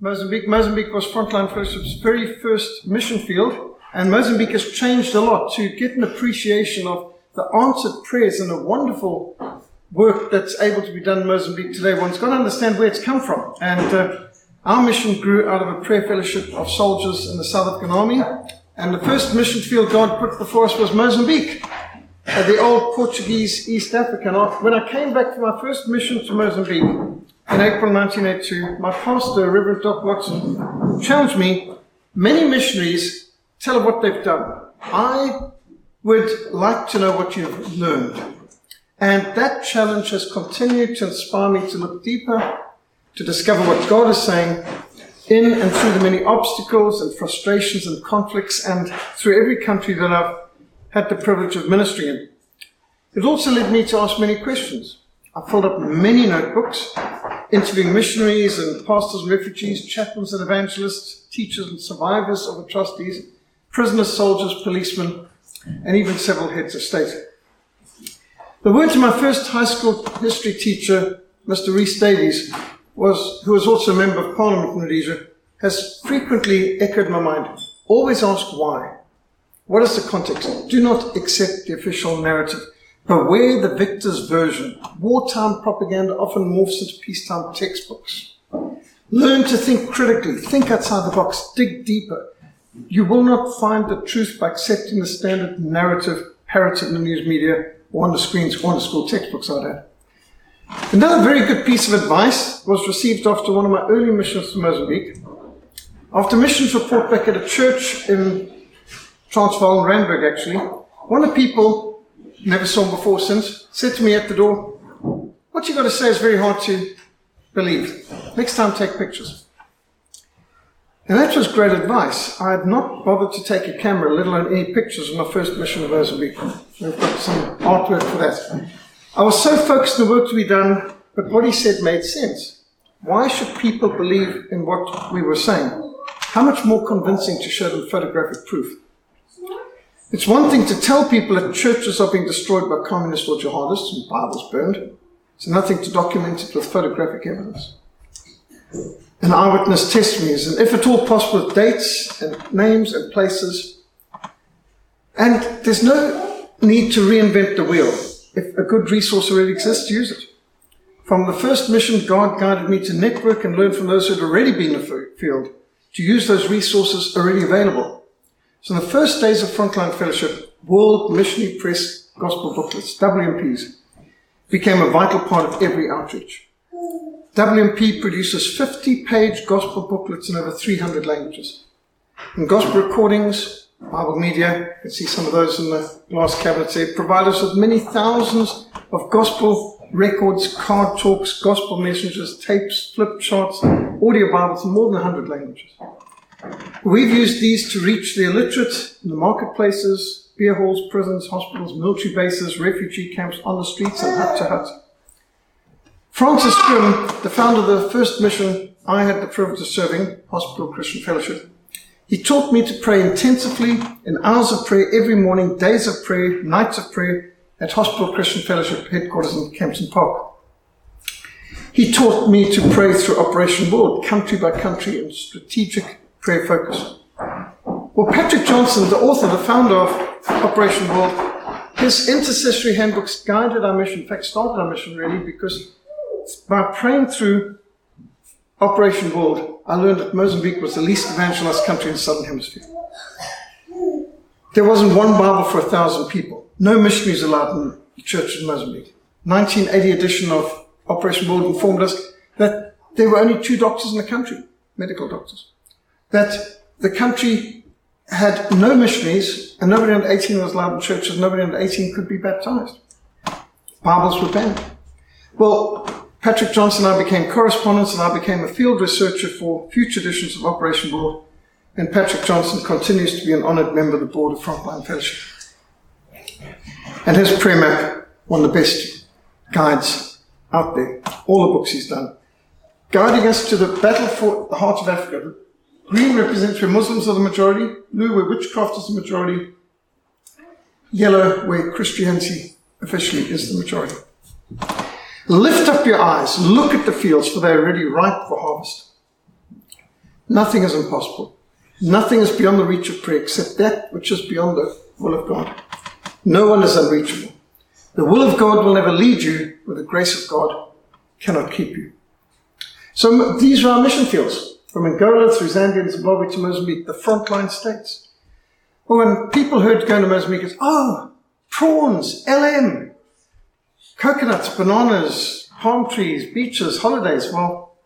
Mozambique. Mozambique was Frontline Fellowship's very first mission field, and Mozambique has changed a lot to get an appreciation of the answered prayers and the wonderful work that's able to be done in Mozambique today. One's got to understand where it's come from. And uh, our mission grew out of a prayer fellowship of soldiers in the South African Army. And the first mission field God put before us was Mozambique, uh, the old Portuguese East African. When I came back from my first mission to Mozambique in April 1982, my pastor, Reverend Doc Watson, challenged me. Many missionaries tell what they've done. I would like to know what you've learned. And that challenge has continued to inspire me to look deeper, to discover what God is saying in and through the many obstacles and frustrations and conflicts and through every country that I've had the privilege of ministering in. It also led me to ask many questions. I filled up many notebooks, interviewing missionaries and pastors and refugees, chaplains and evangelists, teachers and survivors of atrocities, prisoners, soldiers, policemen, and even several heads of state. The words of my first high school history teacher, Mr. Rhys Davies, was, who was also a member of Parliament in Rhodesia, has frequently echoed my mind. Always ask why. What is the context? Do not accept the official narrative. Beware the victor's version. Wartime propaganda often morphs into peacetime textbooks. Learn to think critically. Think outside the box. Dig deeper. You will not find the truth by accepting the standard narrative parroted in the news media or on the screens or on the school textbooks I'd had. Another very good piece of advice was received after one of my early missions to Mozambique. After missions report back at a church in Transvaal, in Randburg actually, one of the people, never saw him before since, said to me at the door, What you got to say is very hard to believe. Next time take pictures. And that was great advice. I had not bothered to take a camera, let alone any pictures, on my first mission to Mozambique. We've got some artwork for that. I was so focused on the work to be done, but what he said made sense. Why should people believe in what we were saying? How much more convincing to show them photographic proof? It's one thing to tell people that churches are being destroyed by communists or jihadists and Bibles burned. It's another thing to document it with photographic evidence and eyewitness testimonies, and if at all possible, dates and names and places. And there's no need to reinvent the wheel. If a good resource already exists, use it. From the first mission, God guided me to network and learn from those who had already been in the field, to use those resources already available. So the first days of Frontline Fellowship, World Missionary Press Gospel Booklets, WMPs, became a vital part of every outreach. WMP produces 50 page gospel booklets in over 300 languages. And gospel recordings, Bible media, you can see some of those in the glass cabinet there, provide us with many thousands of gospel records, card talks, gospel messages, tapes, flip charts, audio Bibles in more than 100 languages. We've used these to reach the illiterate in the marketplaces, beer halls, prisons, hospitals, military bases, refugee camps, on the streets, and hut to hut. Francis Grim, the founder of the first mission I had the privilege of serving, Hospital Christian Fellowship, he taught me to pray intensively in hours of prayer every morning, days of prayer, nights of prayer at Hospital Christian Fellowship headquarters in Kempton Park. He taught me to pray through Operation World, country by country, and strategic prayer focus. Well, Patrick Johnstone, the author, the founder of Operation World, his intercessory handbooks guided our mission, in fact, started our mission really, because by praying through Operation World, I learned that Mozambique was the least evangelized country in the Southern Hemisphere. There wasn't one Bible for a thousand people. No missionaries allowed in the church in Mozambique. 1980 edition of Operation World informed us that there were only two doctors in the country, medical doctors. That the country had no missionaries and nobody under 18 was allowed in churches, nobody under 18 could be baptized. Bibles were banned. Well, Patrick Johnstone and I became correspondents, and I became a field researcher for future editions of Operation World. And Patrick Johnstone continues to be an honored member of the board of Frontline Fellowship. And his prayer map, one of the best guides out there. All the books he's done. Guiding us to the battle for the heart of Africa. Green represents where Muslims are the majority, blue where witchcraft is the majority, yellow where Christianity officially is the majority. Lift up your eyes, look at the fields, for they are ready ripe for harvest. Nothing is impossible. Nothing is beyond the reach of prayer except that which is beyond the will of God. No one is unreachable. The will of God will never lead you, where the grace of God cannot keep you. So these are our mission fields, from Angola through Zambia and Zimbabwe to Mozambique, the frontline states. Well, when people heard going to Mozambique, it's, oh, prawns, LM, coconuts, bananas, palm trees, beaches, holidays. Well,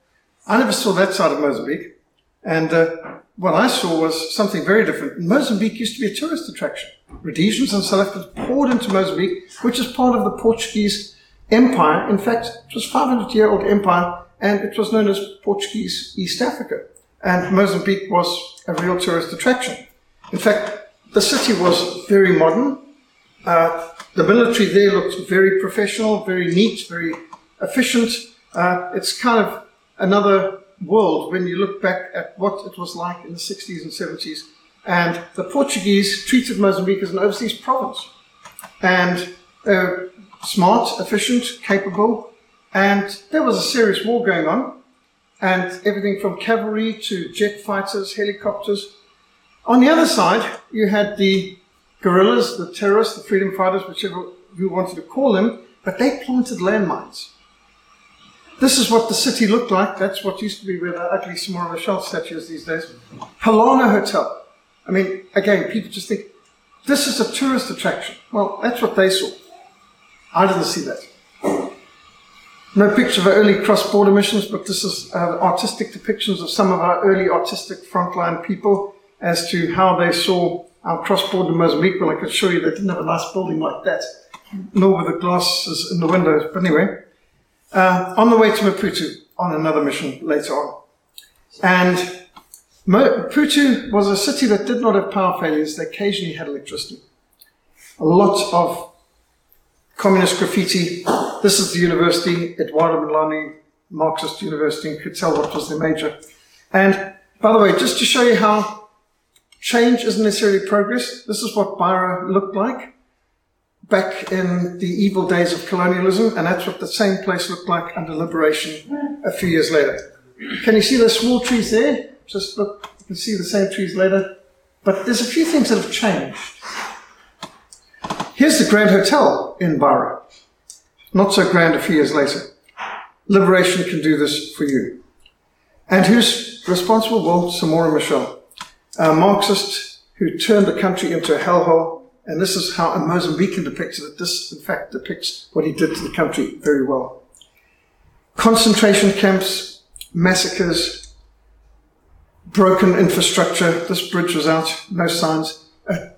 I never saw that side of Mozambique. And uh, what I saw was something very different. Mozambique used to be a tourist attraction. Rhodesians and South Africans poured into Mozambique, which is part of the Portuguese Empire. In fact, it was a 500 year old empire and it was known as Portuguese East Africa. And Mozambique was a real tourist attraction. In fact, the city was very modern. Uh, the military there looked very professional, very neat, very efficient. Uh, it's kind of another world when you look back at what it was like in the 60s and 70s. And the Portuguese treated Mozambique as an overseas province. And uh, smart, efficient, capable. And there was a serious war going on. And everything from cavalry to jet fighters, helicopters. On the other side, you had the guerrillas, the terrorists, the freedom fighters, whichever you wanted to call them, but they planted landmines. This is what the city looked like. That's what used to be where the ugly Samora Machel statue is these days. Polana Hotel. I mean, again, people just think this is a tourist attraction. Well, that's what they saw. I didn't see that. No picture of our early cross-border missions, but this is uh, artistic depictions of some of our early artistic frontline people as to how they saw our cross-border Mozambique. Well, I could show you they didn't have a nice building like that, nor were the glasses in the windows. But anyway, uh, on the way to Maputo on another mission later on. And Maputo was a city that did not have power failures. They occasionally had electricity. A lot of communist graffiti. This is the university, Eduardo Mondlane Marxist University, could tell what was their major. And by the way, just to show you how change isn't necessarily progress, this is what Beira looked like back in the evil days of colonialism, and that's what the same place looked like under liberation a few years later. Can you see the small trees there? Just look, you can see the same trees later. But there's a few things that have changed. Here's the Grand Hotel in Beira. Not so grand a few years later. Liberation can do this for you. And who's responsible? Well, Samora Machel, a Marxist who turned the country into a hellhole and this is how a Mozambican depicts it. This, in fact, depicts what he did to the country very well. Concentration camps, massacres, broken infrastructure. This bridge was out, no signs.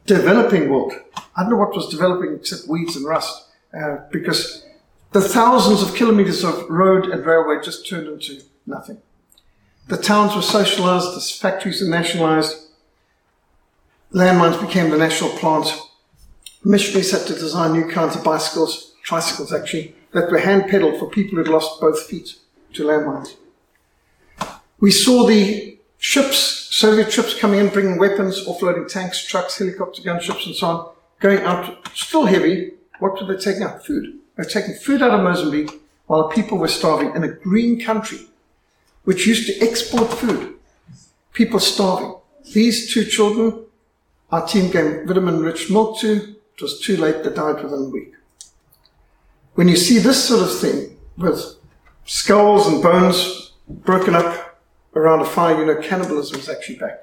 Developing world. I don't know what was developing except weeds and rust, uh, because the thousands of kilometers of road and railway just turned into nothing. The towns were socialized, the factories were nationalized, landmines became the national plant, missionaries had to design new kinds of bicycles, tricycles actually, that were hand pedaled for people who'd lost both feet to landmines. We saw the ships, Soviet ships coming in, bringing weapons, offloading tanks, trucks, helicopter gunships, and so on, going out, still heavy. What were they taking out? Food. They were taking food out of Mozambique while people were starving in a green country, which used to export food. People starving. These two children, our team gave vitamin rich milk to, it was too late, they died within a week. When you see this sort of thing with skulls and bones broken up around a fire, you know cannibalism is actually back.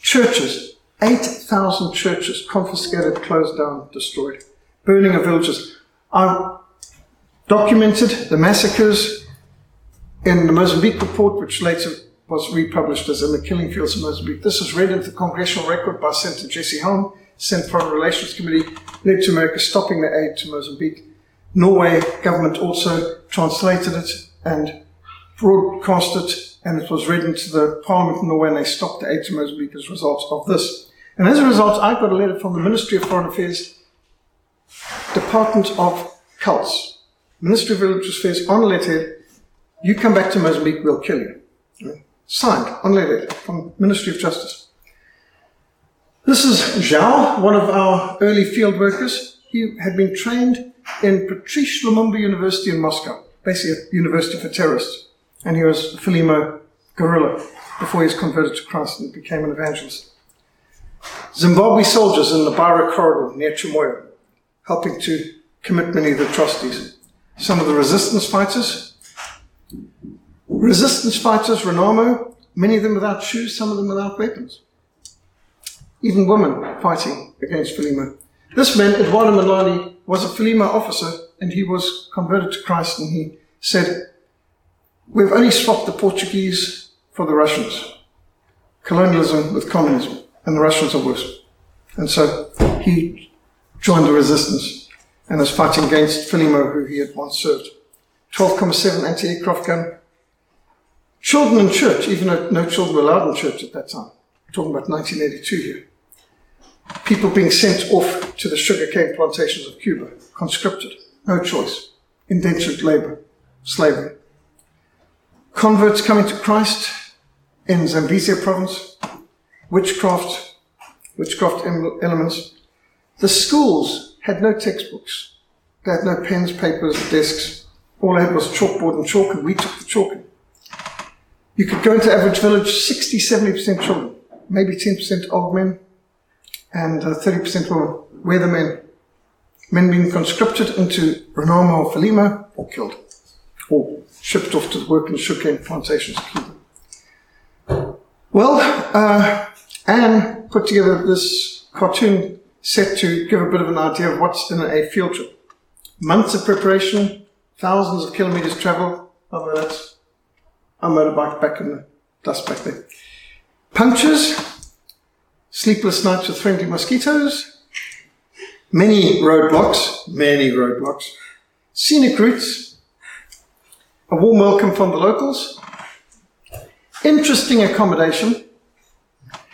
Churches, 8,000 churches confiscated, closed down, destroyed. Burning of villages. I documented the massacres in the Mozambique report, which later was republished as in the killing fields of Mozambique. This was read into the congressional record by Senator Jesse Helms Senate Foreign Relations Committee led to America stopping the aid to Mozambique. Norway government also translated it and broadcast it, and it was read into the Parliament in Norway, and they stopped the aid to Mozambique as a result of this. And as a result, I got a letter from the Ministry of Foreign Affairs, Department of Cults, Ministry of Religious Affairs, on letterhead, you come back to Mozambique, we'll kill you. Signed on letterhead from Ministry of Justice. This is João, one of our early field workers. He had been trained in Patrice Lumumba University in Moscow, basically a university for terrorists. And he was a Frelimo guerrilla before he was converted to Christ and became an evangelist. Zimbabwe soldiers in the Beira corridor near Chimoio, helping to commit many of the atrocities. Some of the resistance fighters. Resistance fighters, Renamo, many of them without shoes, some of them without weapons. Even women fighting against Frelimo. This man, Eduardo Milani, was a Frelimo officer and he was converted to Christ and he said, We've only swapped the Portuguese for the Russians. Colonialism with communism, and the Russians are worse. And so he joined the resistance and was fighting against Frelimo, who he had once served. 12,7 anti-aircraft gun. Children in church, even though no children were allowed in church at that time. We're talking about 1982 here. People being sent off to the sugarcane plantations of Cuba, conscripted, no choice, indentured labor, slavery. Converts coming to Christ in Zambezia province, witchcraft, witchcraft elements. The schools had no textbooks. They had no pens, papers, desks. All they had was chalkboard and chalk, and we took the chalk. You could go into average village, 60, 70% children, maybe 10% old men, and uh, 30% women. Where the men? Men being conscripted into Renamo or Frelimo or killed, or shipped off to work in sugarcane plantations Well, uh, Anne put together this cartoon set to give a bit of an idea of what's in a field trip. Months of preparation, thousands of kilometers travel, although that's a motorbike back in the dust back there. Punctures, sleepless nights with friendly mosquitoes, many roadblocks, many roadblocks, scenic routes, a warm welcome from the locals, interesting accommodation.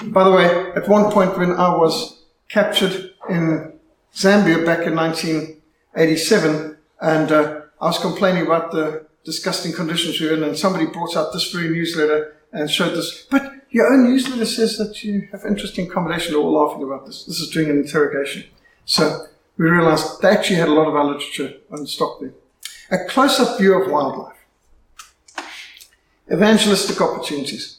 By the way, at one point when I was captured in Zambia back in 1987, and uh, I was complaining about the disgusting conditions we were in, and somebody brought out this very newsletter and showed this. But your own newsletter says that you have interesting accommodation. They're all laughing about this. This is doing an interrogation. So we realized they actually had a lot of our literature on stock there. A close-up view of wildlife. Evangelistic opportunities.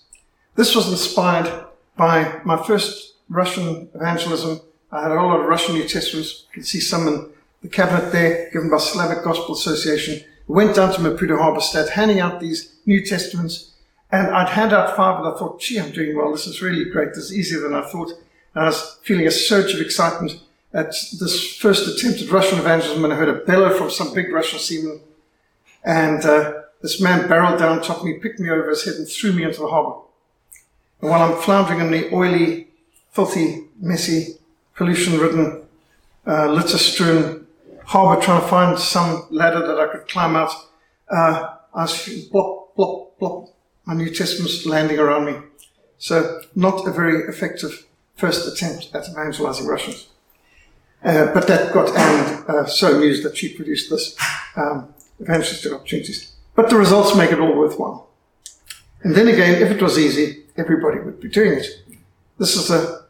This was inspired by my first Russian evangelism. I had a whole lot of Russian New Testaments. You can see some in the cabinet there, given by Slavic Gospel Association. We went down to Maputo Harbour handing out these New Testaments and I'd hand out five and I thought, gee, I'm doing well. This is really great. This is easier than I thought. And I was feeling a surge of excitement at this first attempt at Russian evangelism and I heard a bellow from some big Russian seaman. And uh, this man barreled down on top of me, picked me over his head and threw me into the harbour. And while I'm floundering in the oily, filthy, messy, pollution-ridden, uh, litter-strewn harbour trying to find some ladder that I could climb out, uh, I was blop, blop, blop, my New Testament's landing around me. So not a very effective first attempt at evangelizing Russians. Uh, but that got Anne uh, so amused that she produced this um, evangelistic opportunities. But the results make it all worthwhile. And then again, if it was easy, everybody would be doing it. This is a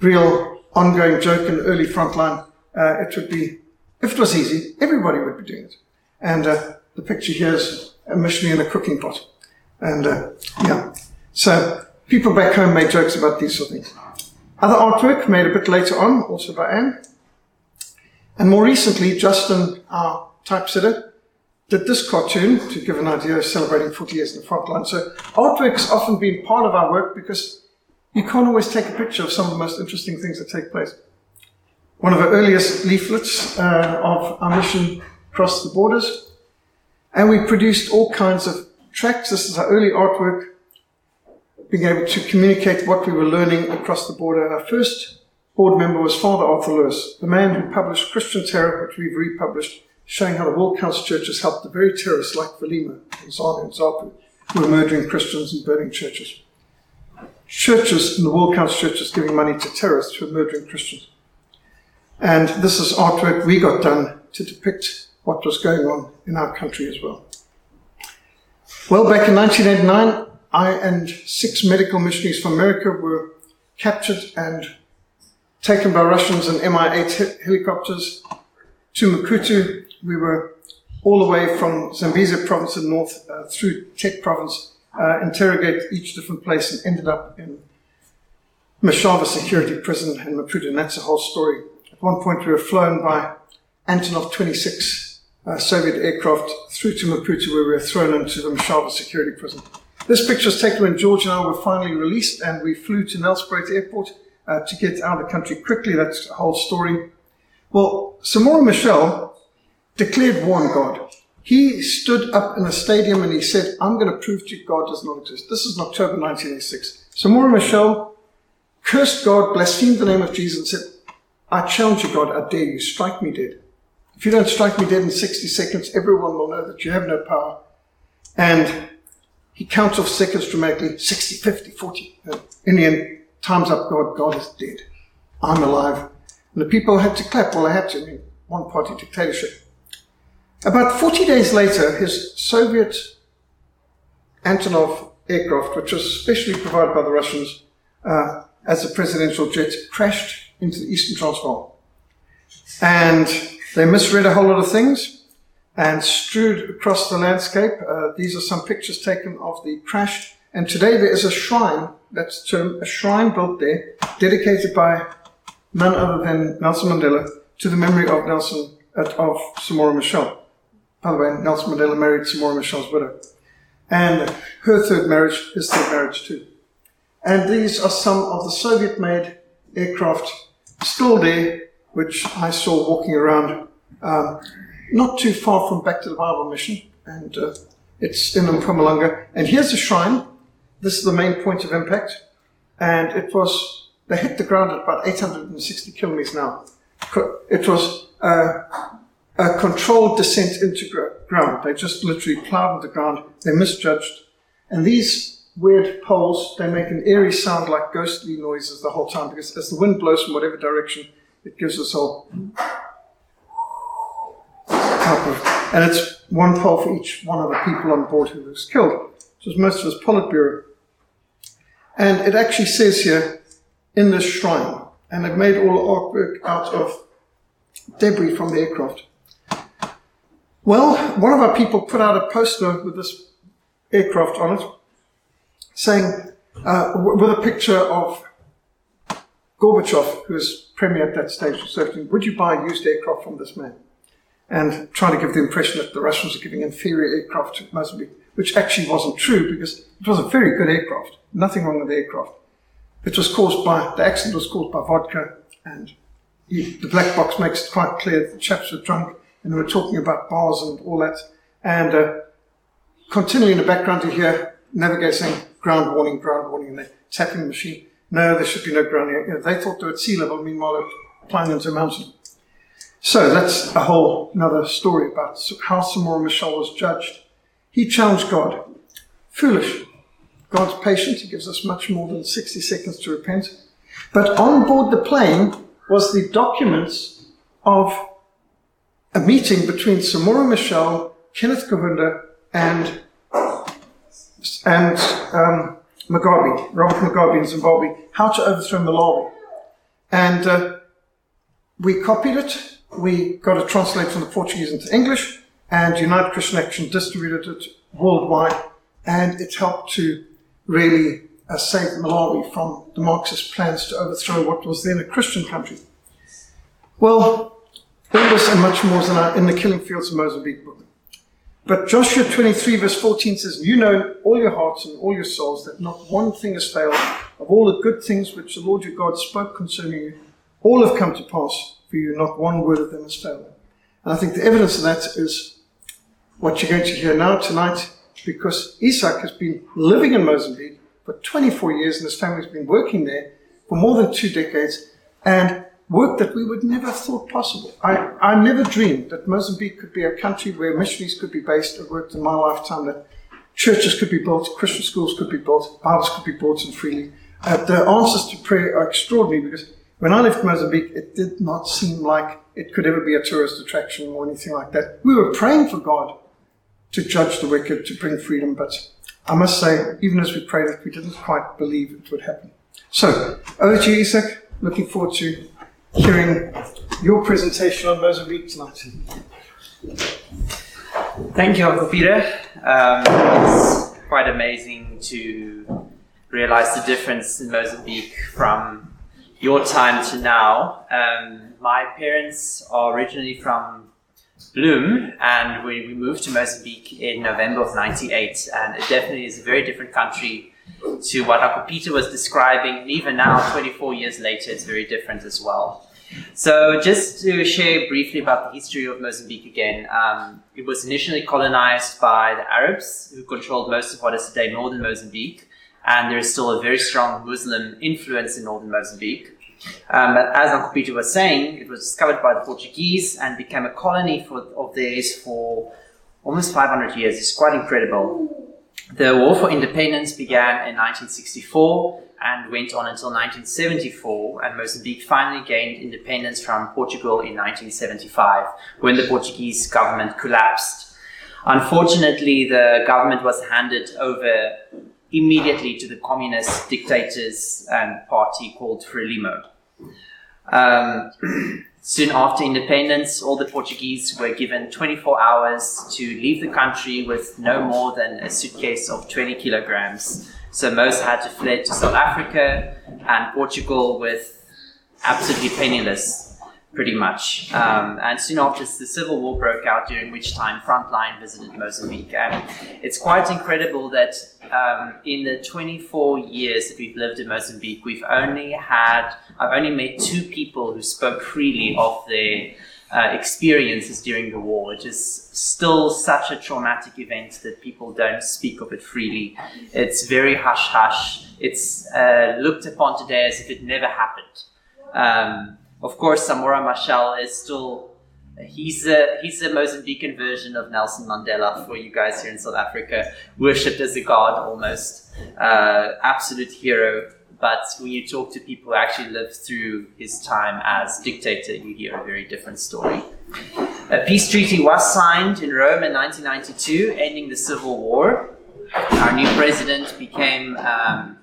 real ongoing joke in the early frontline. Uh, it would be, if it was easy, everybody would be doing it. And uh, the picture here is a missionary in a cooking pot. And uh, yeah, so people back home made jokes about these sort of things. Other artwork made a bit later on, also by Anne. And more recently, Justin, our typesetter, did this cartoon to give an idea of celebrating 40 years in the front line. So artwork's often been part of our work because you can't always take a picture of some of the most interesting things that take place. One of the earliest leaflets uh, of our mission across the borders. And we produced all kinds of tracks. This is our early artwork, being able to communicate what we were learning across the border. And our first board member was Father Arthur Lewis, the man who published Christian Terror, which we've republished, showing how the World Council churches helped the very terrorists like Frelimo and ZANU and ZAPU, who were murdering Christians and burning churches. Churches in the World Council churches giving money to terrorists who were murdering Christians. And this is artwork we got done to depict what was going on in our country as well. Well, back in 1989, I and six medical missionaries from America were captured and taken by Russians in Mi-8 helicopters to Maputo. We were all the way from Zambezia province in the north uh, through Tete province uh, interrogate each different place and ended up in Machava Security Prison in Maputo, and that's the whole story. At one point, we were flown by Antonov 26 uh, Soviet aircraft through to Maputo, where we were thrown into the Machava Security Prison. This picture was taken when George and I were finally released, and we flew to Nelspruit Airport uh, to get out of the country quickly. That's the whole story. Well, Samora Machel declared war on God. He stood up in a stadium and he said, I'm going to prove to you God does not exist. This is in October 1986. Samora Machel cursed God, blasphemed the name of Jesus, and said, I challenge you, God, I dare you, strike me dead. If you don't strike me dead in 60 seconds, everyone will know that you have no power. And he counts off seconds dramatically 60, 50, 40. in the end, time's up, God, God is dead. I'm alive. And the people had to clap. Well, they had to. I mean, one party dictatorship. About 40 days later, his Soviet Antonov aircraft, which was specially provided by the Russians, uh, as a presidential jet crashed into the eastern Transvaal. And they misread a whole lot of things and strewed across the landscape. Uh, these are some pictures taken of the crash. And today there is a shrine, that's term, a shrine built there, dedicated by none other than Nelson Mandela to the memory of Nelson, uh, of Samora Machel. By the way, Nelson Mandela married Samora Machel's widow. And her third marriage, his third marriage too. And these are some of the Soviet made aircraft still there, which I saw walking around um, not too far from Back to the Bible mission. And uh, it's in Mpumalanga. And here's the shrine. This is the main point of impact. And it was, they hit the ground at about 860 kilometers an hour. It was uh, a controlled descent into ground. They just literally plowed the ground. They misjudged. And these weird poles. They make an eerie sound like ghostly noises the whole time because as the wind blows from whatever direction, it gives us all and it's one pole for each one of the people on board who was killed. So it's most of his Politburo. And it actually says here in this shrine, and they've made all the artwork out of debris from the aircraft. Well, one of our people put out a poster with this aircraft on it, saying, uh, with a picture of Gorbachev, who was premier at that stage, saying, would you buy a used aircraft from this man? And trying to give the impression that the Russians are giving inferior aircraft to Mozambique, which actually wasn't true because it was a very good aircraft. Nothing wrong with the aircraft. It was caused by, the accident was caused by vodka and the black box makes it quite clear the chaps were drunk and they were talking about bars and all that. And uh, continuing in the background you hear navigating ground warning, ground warning, and they're tapping the machine. No, there should be no ground warning. they thought they were at sea level, meanwhile they're flying into a mountain. So that's a whole another story about how Samora Machel was judged. He challenged God. Foolish. God's patient. He gives us much more than 60 seconds to repent. But on board the plane was the documents of a meeting between Samora Machel, Kenneth Kaunda, and and um, Mugabe, Robert Mugabe in Zimbabwe, How to Overthrow Malawi. And uh, we copied it, we got it translated from the Portuguese into English, and United Christian Action distributed it worldwide, and it helped to really uh, save Malawi from the Marxist plans to overthrow what was then a Christian country. Well, all this and much more is in the killing fields of Mozambique book. But Joshua 23 verse 14 says, You know all your hearts and all your souls that not one thing has failed. Of all the good things which the Lord your God spoke concerning you, all have come to pass for you, not one word of them has failed. And I think the evidence of that is what you're going to hear now tonight, because Isak has been living in Mozambique for 24 years and his family's been working there for more than two decades. And work that we would never have thought possible. I, I never dreamed that Mozambique could be a country where missionaries could be based. I worked in my lifetime that churches could be built, Christian schools could be built, Bibles could be bought and freely. Uh, the answers to prayer are extraordinary because when I left Mozambique, it did not seem like it could ever be a tourist attraction or anything like that. We were praying for God to judge the wicked, to bring freedom, but I must say, even as we prayed we didn't quite believe it would happen. So, over to you, Isak. Looking forward to hearing your presentation on Mozambique tonight. Thank you, Uncle Peter. Um, it's quite amazing to realize the difference in Mozambique from your time to now. Um, my parents are originally from Bloem, and we, we moved to Mozambique in November of '98, and it definitely is a very different country to what Uncle Peter was describing. And even now, 24 years later, it's very different as well. So, just to share briefly about the history of Mozambique again, um, it was initially colonized by the Arabs, who controlled most of what is today northern Mozambique, and there is still a very strong Muslim influence in northern Mozambique. Um, but as Uncle Peter was saying, it was discovered by the Portuguese and became a colony for, of theirs for almost 500 years. It's quite incredible. The War for Independence began in 1964 and went on until 1974, and Mozambique finally gained independence from Portugal in 1975 when the Portuguese government collapsed. Unfortunately, the government was handed over immediately to the communist dictators and party called Frelimo. Um, soon after independence, all the Portuguese were given 24 hours to leave the country with no more than a suitcase of 20 kilograms. So most had to flee to South Africa and Portugal with absolutely penniless pretty much. Um, and soon after, the Civil War broke out, during which time Frontline visited Mozambique. And it's quite incredible that um, in the 24 years that we've lived in Mozambique, we've only had, I've only met two people who spoke freely of their uh, experiences during the war, which is still such a traumatic event that people don't speak of it freely. It's very hush hush. It's uh, looked upon today as if it never happened. Um, of course, Samora Machel is still he's a he's a Mozambican version of Nelson Mandela for you guys here in South Africa, worshipped as a god almost, uh, absolute hero. But when you talk to people who actually lived through his time as dictator, you hear a very different story. A peace treaty was signed in Rome in 1992, ending the civil war. Our new president became um,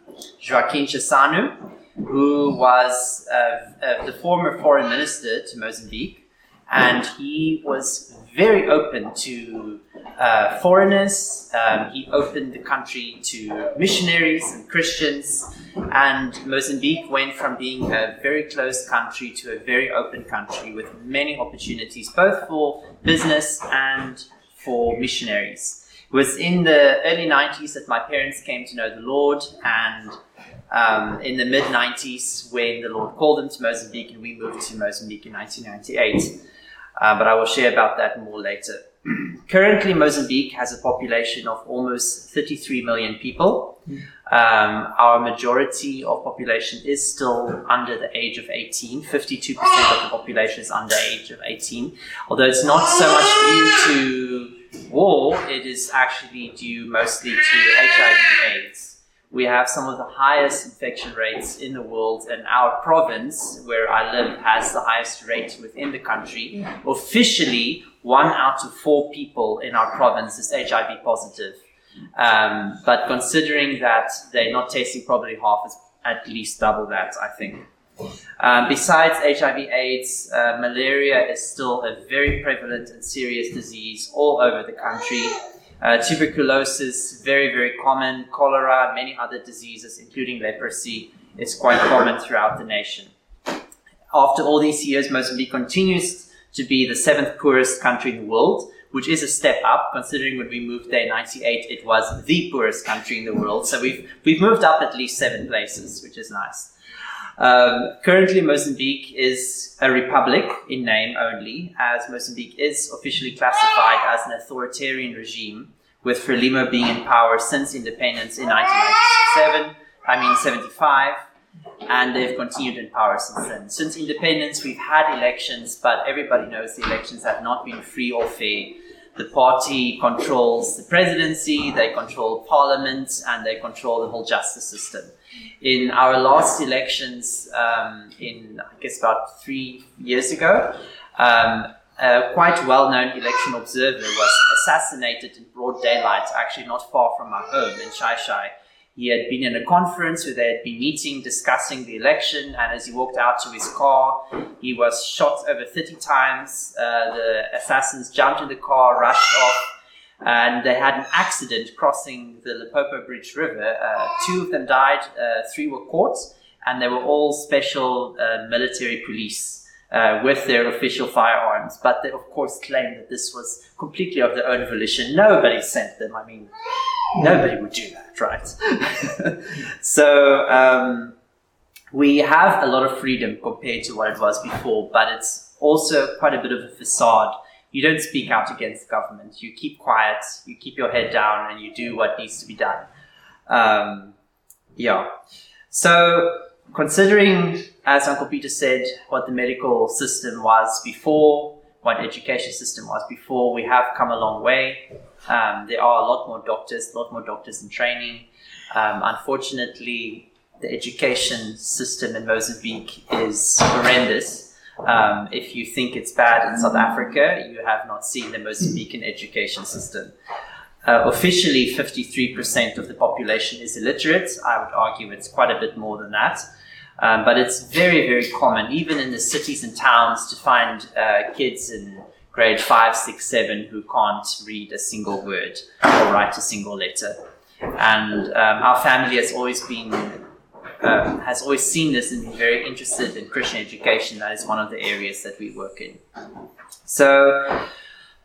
Joaquim Chissano, who was uh, the former foreign minister to Mozambique, and he was very open to uh, foreigners. Um, he opened the country to missionaries and Christians, and Mozambique went from being a very closed country to a very open country with many opportunities, both for business and for missionaries. It was in the early 90s that my parents came to know the Lord, and um, in the mid 90s when the Lord called them to Mozambique and we moved to Mozambique in 1998. Uh, but I will share about that more later. Currently, Mozambique has a population of almost 33 million people. Um, our majority of population is still under the age of 18. 52% of the population is under age of 18. Although it's not so much due to war, it is actually due mostly to HIV AIDS we have some of the highest infection rates in the world, and our province, where I live, has the highest rate within the country. Officially, one out of four people in our province is HIV positive. Um, but considering that they're not testing probably half, it's at least double that, I think. Um, besides HIV/AIDS, uh, malaria is still a very prevalent and serious disease all over the country. Uh, tuberculosis, very, very common. Cholera, many other diseases, including leprosy, is quite common throughout the nation. After all these years, Mozambique continues to be the seventh poorest country in the world, which is a step up considering when we moved there in 98, it was the poorest country in the world. So we've, we've moved up at least seven places, which is nice. Um, currently, Mozambique is a republic in name only, as Mozambique is officially classified as an authoritarian regime, with Frelimo being in power since independence in 1997, I mean 75, and they've continued in power since then. Since independence, we've had elections, but everybody knows the elections have not been free or fair. The party controls the presidency, they control parliament, and they control the whole justice system in our last elections, um, in I guess about three years ago, um, a quite well-known election observer was assassinated in broad daylight, actually not far from our home in Xai-Xai. He had been in a conference where they had been meeting, discussing the election, and as he walked out to his car, he was shot over 30 times. Uh, the assassins jumped in the car, rushed off, and they had an accident crossing the Limpopo Bridge River. Uh, two of them died, uh, three were caught, and they were all special uh, military police. Uh, with their official firearms, but they of course claimed that this was completely of their own volition. Nobody sent them. I mean, nobody would do that, right? so um, we have a lot of freedom compared to what it was before, but it's also quite a bit of a facade. You don't speak out against the government. You keep quiet. You keep your head down, and you do what needs to be done. Um, yeah. So considering, as Uncle Peter said, what the medical system was before, what education system was before, we have come a long way. Um, there are a lot more doctors, a lot more doctors in training. Um, unfortunately, the education system in Mozambique is horrendous. Um, if you think it's bad in South Africa, you have not seen the Mozambican education system. Uh, officially, 53% of the population is illiterate. I would argue it's quite a bit more than that. Um, but it's very, very common, even in the cities and towns, to find uh, kids in grade five, six, seven who can't read a single word or write a single letter. And um, our family has always been um, has always seen this and been very interested in Christian education. That is one of the areas that we work in. So,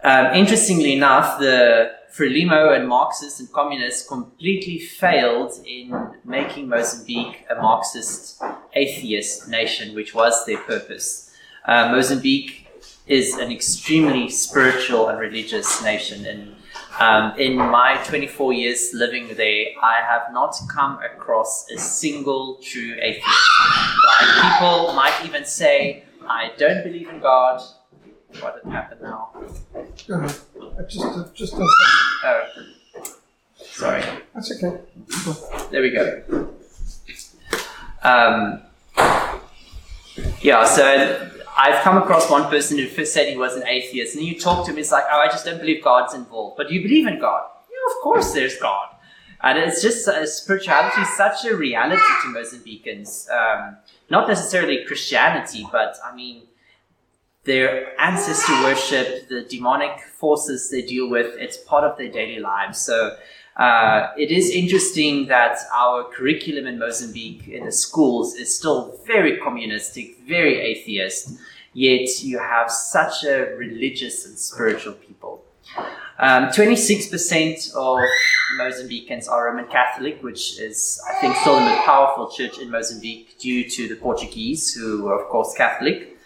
um, interestingly enough, the Frelimo and Marxists and communists completely failed in making Mozambique a Marxist atheist nation, which was their purpose. Uh, Mozambique is an extremely spiritual and religious nation. And um, in my 24 years living there, I have not come across a single true atheist. Like people might even say, I don't believe in God. What did happen now? Uh, just, uh, just. Uh, Oh, sorry. that's okay. There we go. Um, yeah, so I've come across one person who first said he was an atheist, and you talk to him, it's like, oh, I just don't believe God's involved. But you believe in God? Yeah, of course there's God. And it's just uh, spirituality is such a reality to Mozambicans. Um, not necessarily Christianity, but I mean, their ancestor worship, the demonic forces they deal with, it's part of their daily lives. So uh, it is interesting that our curriculum in Mozambique in the schools is still very communistic, very atheist, yet you have such a religious and spiritual people. Um, 26% of Mozambicans are Roman Catholic, which is, I think, still the most powerful church in Mozambique due to the Portuguese, who are, of course, Catholic.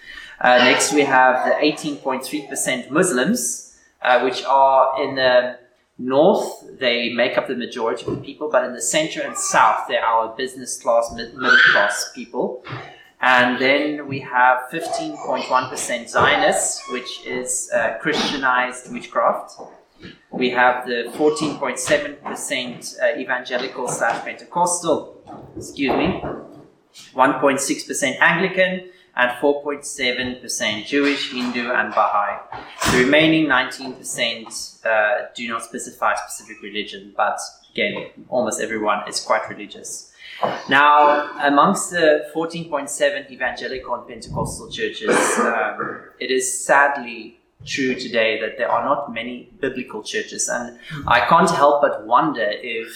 Uh, next, we have the 18.3% Muslims, uh, which are in the north, they make up the majority of the people, but in the center and south, they're our business class, middle class people. And then we have 15.1% Zionists, which is uh, Christianized witchcraft. We have the 14.7% uh, evangelical slash Pentecostal, excuse me, 1.6% Anglican, and 4.7% Jewish, Hindu, and Baha'i. The remaining 19% uh, do not specify specific religion, but again, almost everyone is quite religious. Now, amongst the 14.7 evangelical and Pentecostal churches, um, it is sadly true today that there are not many biblical churches, and I can't help but wonder if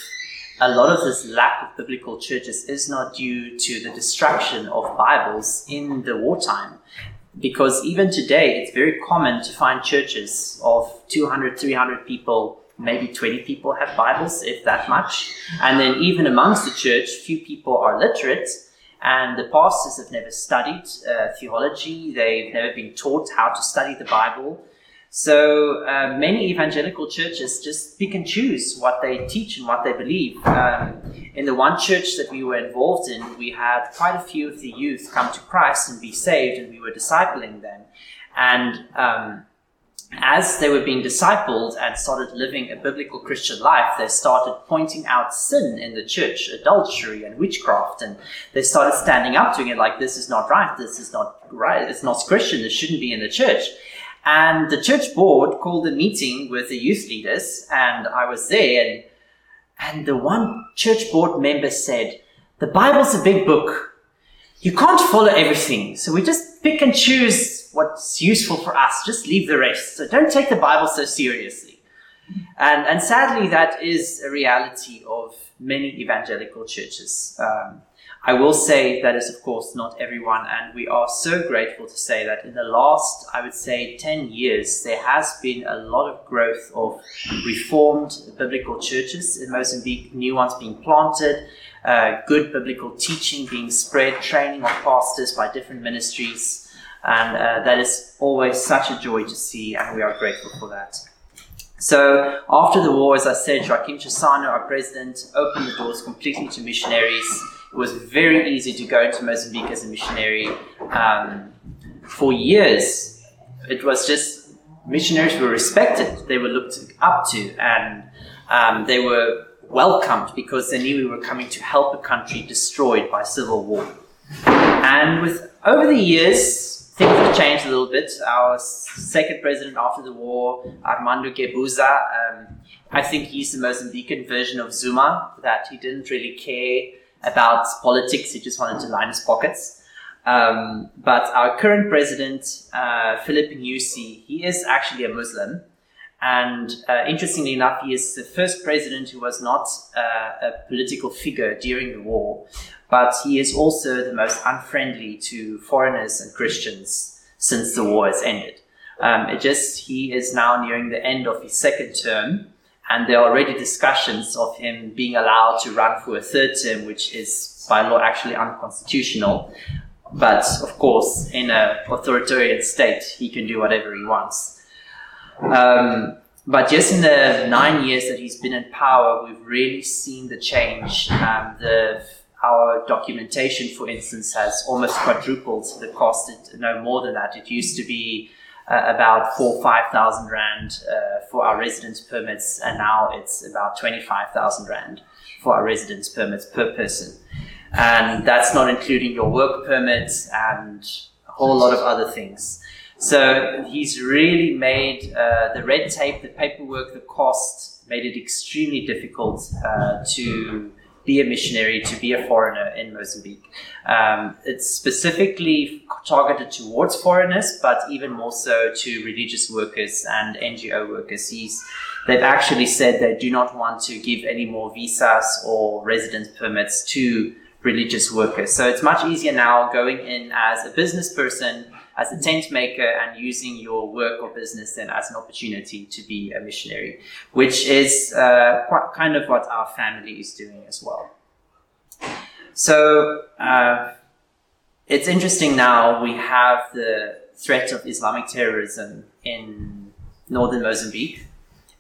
a lot of this lack of biblical churches is not due to the destruction of Bibles in the wartime. Because even today, it's very common to find churches of 200, 300 people, maybe 20 people have Bibles, if that much. And then even amongst the church, few people are literate. And the pastors have never studied uh, theology. They've never been taught how to study the Bible. So uh, many evangelical churches just pick and choose what they teach and what they believe. Um, in the one church that we were involved in, we had quite a few of the youth come to Christ and be saved, and we were discipling them. And um, as they were being discipled and started living a biblical Christian life, they started pointing out sin in the church, adultery and witchcraft, and they started standing up to it like, this is not right, this is not right, it's not Christian, this shouldn't be in the church. And the church board called a meeting with the youth leaders, and I was there, and, and the one church board member said, The Bible's a big book. You can't follow everything, so we just pick and choose what's useful for us, just leave the rest. So don't take the Bible so seriously. And, and sadly, that is a reality of many evangelical churches. Um, I will say that is, of course, not everyone, and we are so grateful to say that in the last, I would say, 10 years, there has been a lot of growth of reformed biblical churches in Mozambique, new ones being planted, uh, good biblical teaching being spread, training of pastors by different ministries, and uh, that is always such a joy to see, and we are grateful for that. So after the war, as I said, Joaquim Chissano, our president, opened the doors completely to missionaries. It was very easy to go to Mozambique as a missionary. Um, for years, it was just missionaries were respected, they were looked up to, and um, they were welcomed because they knew we were coming to help a country destroyed by civil war. And with over the years, things have changed a little bit. Our second president after the war, Armando Guebuza, um, I think he's the Mozambican version of Zuma, that he didn't really care about politics, he just wanted to line his pockets. Um, but our current president, uh, Philip Nyusi, he is actually a Muslim. And uh, interestingly enough, he is the first president who was not uh, a political figure during the war, but he is also the most unfriendly to foreigners and Christians since the war has ended. Um, it just he is now nearing the end of his second term, and there are already discussions of him being allowed to run for a third term, which is by law actually unconstitutional. But of course, in an authoritarian state, he can do whatever he wants. Um, but just in the nine years that he's been in power, we've really seen the change. Um, the our documentation, for instance, has almost quadrupled the cost. It, no more than that. It used to be uh, about four, five thousand rand uh, for our residence permits, and now it's about twenty-five thousand rand for our residence permits per person. And that's not including your work permits and a whole lot of other things. So he's really made uh, the red tape, the paperwork, the cost, made it extremely difficult uh, to be a missionary, to be a foreigner in Mozambique. Um, it's specifically targeted towards foreigners, but even more so to religious workers and NGO workers. He's, they've actually said they do not want to give any more visas or residence permits to religious workers. So it's much easier now going in as a business person as a tent maker and using your work or business then as an opportunity to be a missionary, which is uh, quite kind of what our family is doing as well. So uh, it's interesting now we have the threat of Islamic terrorism in northern Mozambique.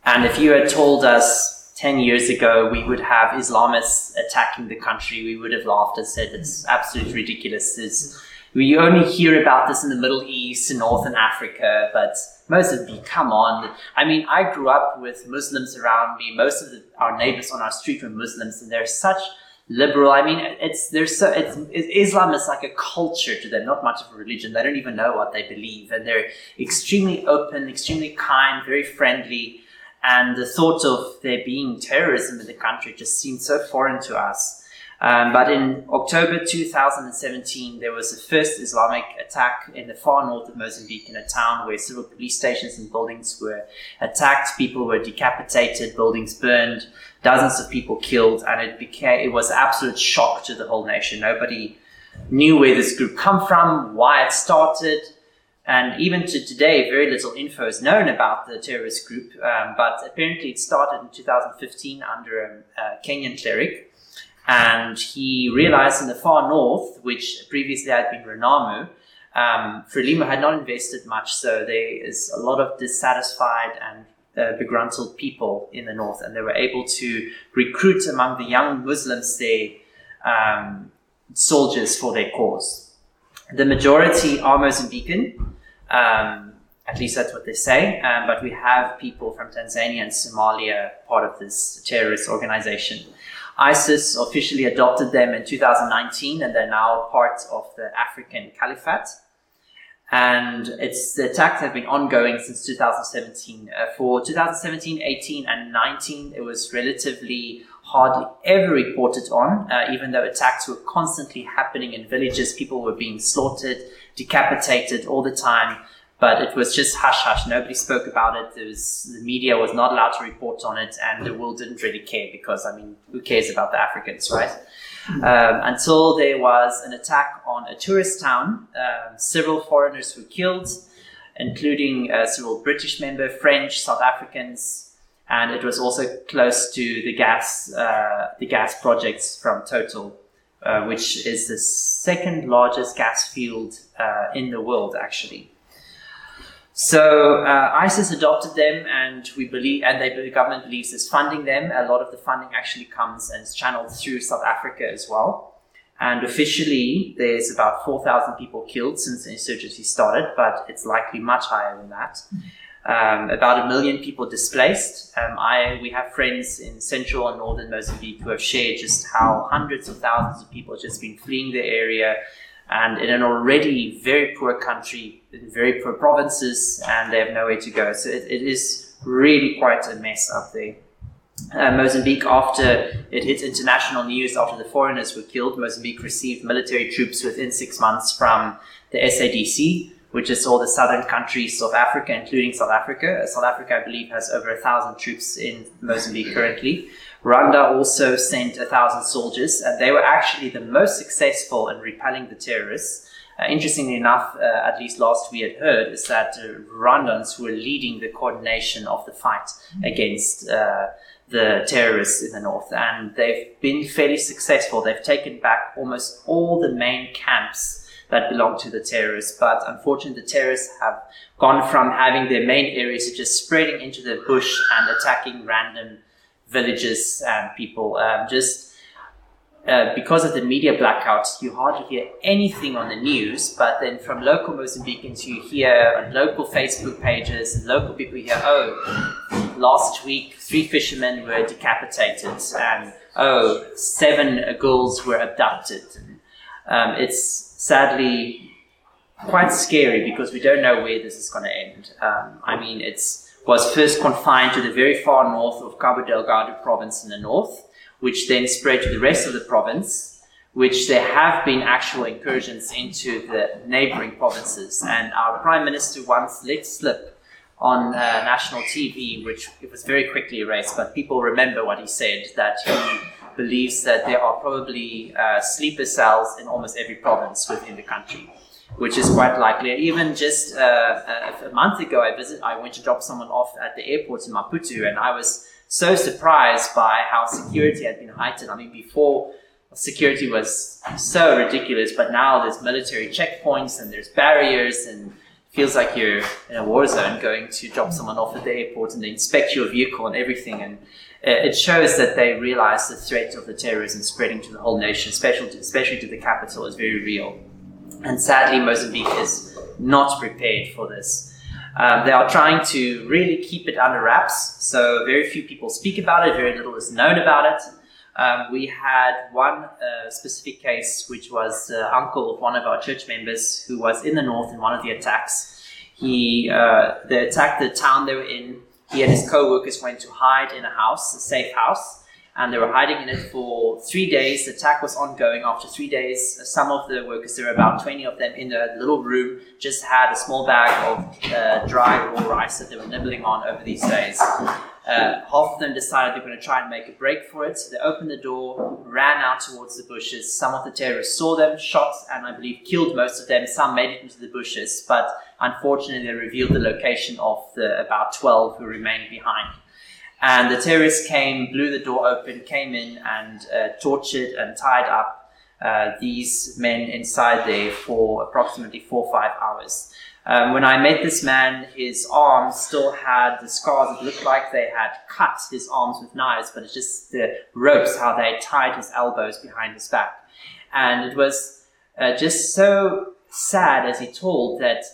And if you had told us 10 years ago we would have Islamists attacking the country, we would have laughed and said it's absolutely ridiculous. It's, we only hear about this in the Middle East and Northern Africa, but Mozambique, come on. I mean, I grew up with Muslims around me. Most of the, our neighbors on our street were Muslims, and they're such liberal. I mean, it's there's so it's, Islam is like a culture to them, not much of a religion. They don't even know what they believe, and they're extremely open, extremely kind, very friendly. And the thought of there being terrorism in the country just seemed so foreign to us. Um, but in October 2017, there was the first Islamic attack in the far north of Mozambique in a town where several police stations and buildings were attacked. People were decapitated, buildings burned, dozens of people killed, and it became it was absolute shock to the whole nation. Nobody knew where this group come from, why it started. And even to today, very little info is known about the terrorist group. Um, but apparently, it started in 2015 under a, a Kenyan cleric and he realized in the far north, which previously had been Renamo, um, Frelimo had not invested much, so there is a lot of dissatisfied and uh, begruntled people in the north, and they were able to recruit among the young Muslims there um, soldiers for their cause. The majority are Mozambican, um, at least that's what they say, um, but we have people from Tanzania and Somalia part of this terrorist organization. ISIS officially adopted them in 2019, and they're now part of the African Caliphate. And it's the attacks have been ongoing since 2017. Uh, for 2017, 18, and 19, it was relatively hardly ever reported on, uh, even though attacks were constantly happening in villages. People were being slaughtered, decapitated all the time. But it was just hush hush. Nobody spoke about it. There was, the media was not allowed to report on it, and the world didn't really care because, I mean, who cares about the Africans, right? Um, until there was an attack on a tourist town. Um, several foreigners were killed, including uh, several British members, French, South Africans, and it was also close to the gas, uh, the gas projects from Total. Uh, which is the second largest gas field uh, in the world, actually. So uh, ISIS adopted them, and we believe, and they, the government believes is funding them. A lot of the funding actually comes and is channeled through South Africa as well. And officially, there's about 4,000 people killed since the insurgency started, but it's likely much higher than that. Um, about a million people displaced. Um, I, we have friends in central and northern Mozambique who have shared just how hundreds of thousands of people have just been fleeing the area and in an already very poor country, very poor provinces, and they have nowhere to go. So it, it is really quite a mess up there. Uh, Mozambique, after it hit international news after the foreigners were killed, Mozambique received military troops within six months from the SADC, which is all the southern countries of Africa, including South Africa. South Africa, I believe, has over a thousand troops in Mozambique currently. Rwanda also sent a thousand soldiers, and they were actually the most successful in repelling the terrorists. Uh, interestingly enough, uh, at least last we had heard, is that uh, Rwandans were leading the coordination of the fight against uh, the terrorists in the north, and they've been fairly successful. They've taken back almost all the main camps that belong to the terrorists, but unfortunately, the terrorists have gone from having their main areas to just spreading into the bush and attacking random villages and people. Um, just uh, because of the media blackouts, you hardly hear anything on the news. But then from local Mozambicans, you hear on local Facebook pages and local people hear, oh, last week three fishermen were decapitated, and oh, seven girls were abducted. And, um, it's sadly quite scary because we don't know where this is going to end. Um, I mean, it's was first confined to the very far north of Cabo Delgado province in the north, which then spread to the rest of the province, which there have been actual incursions into the neighboring provinces. And our prime minister once let slip on uh, national TV, which it was very quickly erased, but people remember what he said, that he believes that there are probably uh, sleeper cells in almost every province within the country which is quite likely. Even just uh, a, month ago, I visit, I went to drop someone off at the airport in Maputo, and I was so surprised by how security had been heightened. I mean, before security was so ridiculous, but now there's military checkpoints and there's barriers and feels like you're in a war zone going to drop someone off at the airport and they inspect your vehicle and everything. And uh, it shows that they realize the threat of the terrorism spreading to the whole nation, especially to, especially to the capital, is very real. And sadly, Mozambique is not prepared for this. Um, they are trying to really keep it under wraps, so very few people speak about it, very little is known about it. Um, we had one uh, specific case, which was the uncle of one of our church members who was in the north in one of the attacks. He, uh, they attacked the town they were in. He and his co-workers went to hide in a house, a safe house, and they were hiding in it for three days. The attack was ongoing. After three days, some of the workers, there were about 20 of them in the little room, just had a small bag of uh, dry raw rice that they were nibbling on over these days. Uh, half of them decided they were going to try and make a break for it. So They opened the door, ran out towards the bushes. Some of the terrorists saw them, shot, and I believe killed most of them. Some made it into the bushes, but unfortunately, they revealed the location of the about 12 who remained behind. And the terrorists came, blew the door open, came in and uh, tortured and tied up uh, these men inside there for approximately four or five hours. Um, when I met this man, his arms still had the scars. It looked like they had cut his arms with knives, but it's just the ropes, how they tied his elbows behind his back. And it was uh, just so sad as he told that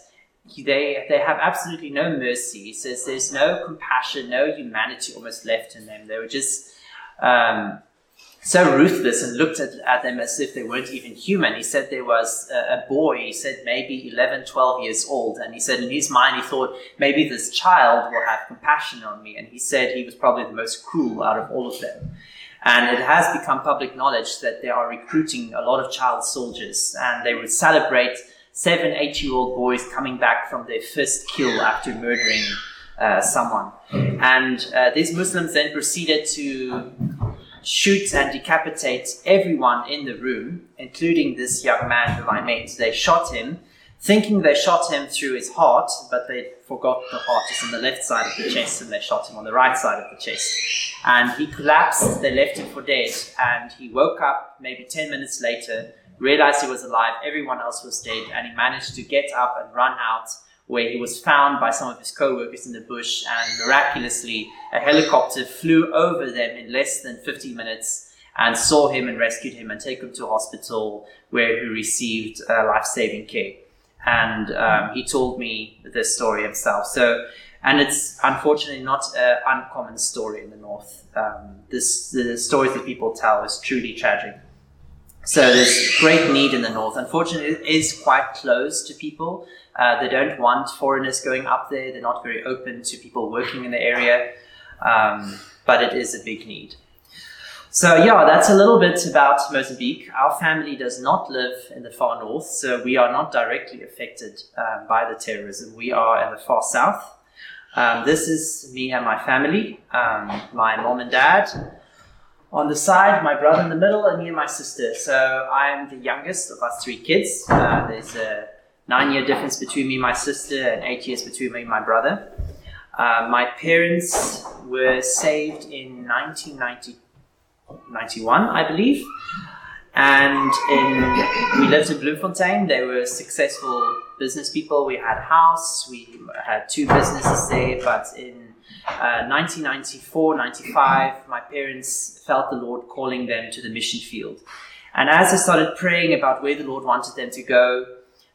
they they have absolutely no mercy. He says there's no compassion, no humanity almost left in them. They were just um, so ruthless and looked at, at them as if they weren't even human. He said there was a, a, boy, he said maybe 11, 12 years old, and he said in his mind he thought maybe this child will have compassion on me. And he said he was probably the most cruel out of all of them. And it has become public knowledge that they are recruiting a lot of child soldiers and they would celebrate seven, eight year old boys coming back from their first kill after murdering uh, someone. And uh, these Muslims then proceeded to shoot and decapitate everyone in the room, including this young man whom I met. They shot him, thinking they shot him through his heart, but they forgot the heart is on the left side of the chest and they shot him on the right side of the chest. And he collapsed, they left him for dead, and he woke up maybe 10 minutes later, realized he was alive, everyone else was dead, and he managed to get up and run out where he was found by some of his co-workers in the bush and miraculously a helicopter flew over them in less than 50 minutes and saw him and rescued him and took him to hospital where he received uh, life-saving care. And um, he told me this story himself. So and it's unfortunately not an uncommon story in the north. Um, this the stories that people tell is truly tragic so there's great need in the north. Unfortunately, it is quite closed to people. Uh, they don't want foreigners going up there. They're not very open to people working in the area. Um, but it is a big need. So yeah, that's a little bit about Mozambique. Our family does not live in the far north, so we are not directly affected um, by the terrorism. We are in the far south. Um, this is me and my family, um, my mom and dad, on the side, my brother in the middle, and me and my sister. So I'm the youngest of us three kids. Uh, there's a nine year difference between me and my sister, and eight years between me and my brother. Uh, my parents were saved in 1991, I believe. And in, we lived in Bloemfontein. They were successful business people. We had a house, we had two businesses there, but in 1994, uh, 95, my parents felt the Lord calling them to the mission field. And as I started praying about where the Lord wanted them to go,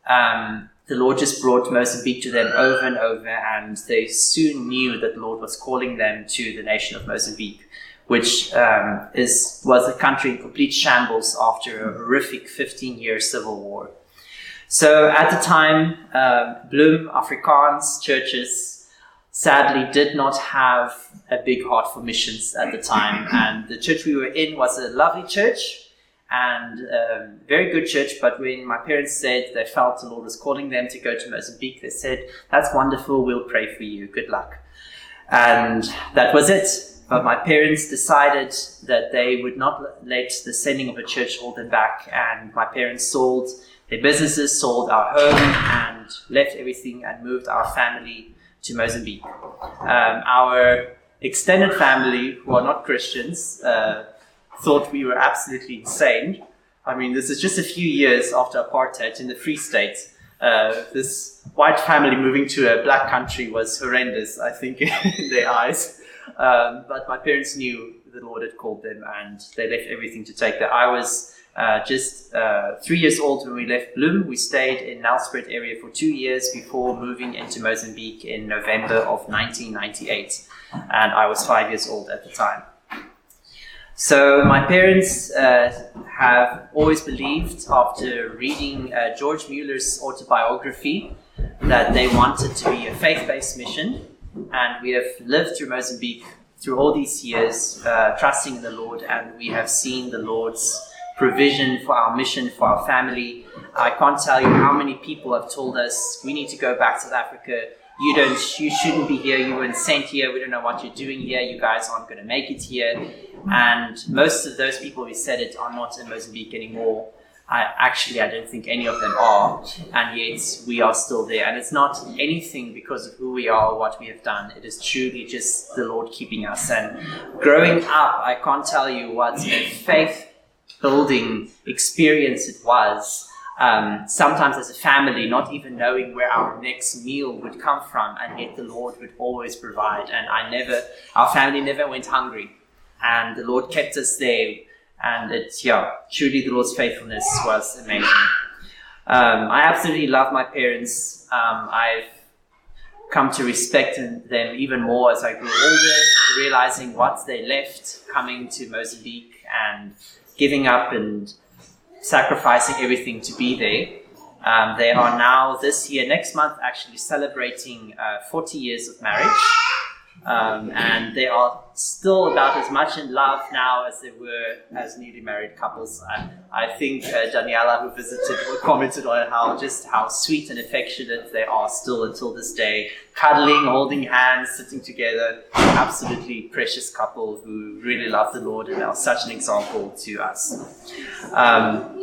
um, the Lord just brought Mozambique to them over and over, and they soon knew that the Lord was calling them to the nation of Mozambique, which um, is was a country in complete shambles after a horrific 15-year civil war. So at the time, uh, Bloem Afrikaans churches sadly did not have a big heart for missions at the time. And the church we were in was a lovely church and um, very good church. But when my parents said they felt the Lord was calling them to go to Mozambique, they said, That's wonderful, we'll pray for you, good luck. And that was it. But my parents decided that they would not let the sending of a church hold them back. And my parents sold their businesses, sold our home, and left everything and moved our family to Mozambique. Um, our extended family, who are not Christians, uh, thought we were absolutely insane. I mean, this is just a few years after apartheid in the Free State. Uh, this white family moving to a black country was horrendous, I think, in their eyes. Um, but my parents knew the Lord had called them and they left everything to take that. I was uh, just uh, three years old when we left Bloem. We stayed in Nelspruit area for two years before moving into Mozambique in November of 1998. And I was five years old at the time. So my parents uh, have always believed, after reading uh, George Mueller's autobiography, that they wanted to be a faith-based mission, and we have lived through Mozambique through all these years, uh, trusting in the Lord, and we have seen the Lord's provision for our mission, for our family. I can't tell you how many people have told us we need to go back to Africa. You don't, you shouldn't be here. You weren't sent here. We don't know what you're doing here. You guys aren't going to make it here. And most of those people who said it are not in Mozambique anymore. I, actually, I don't think any of them are, and yet we are still there. And it's not anything because of who we are or what we have done. It is truly just the Lord keeping us. And growing up, I can't tell you what a faith building experience it was. Um, sometimes as a family, not even knowing where our next meal would come from, and yet the Lord would always provide. And I never, our family never went hungry, and the Lord kept us there. And it's yeah, truly the Lord's faithfulness was amazing. Um, I absolutely love my parents. Um, I've come to respect them even more as I grew older, realizing what they left coming to Mozambique and giving up and sacrificing everything to be there. Um, they are now this year, next month, actually celebrating uh, 40 years of marriage. Um, and they are still about as much in love now as they were as newly married couples. I, I think uh, Daniela, who visited, commented on how just how sweet and affectionate they are still until this day, cuddling, holding hands, sitting together. Absolutely precious couple who really love the Lord and are such an example to us. Um,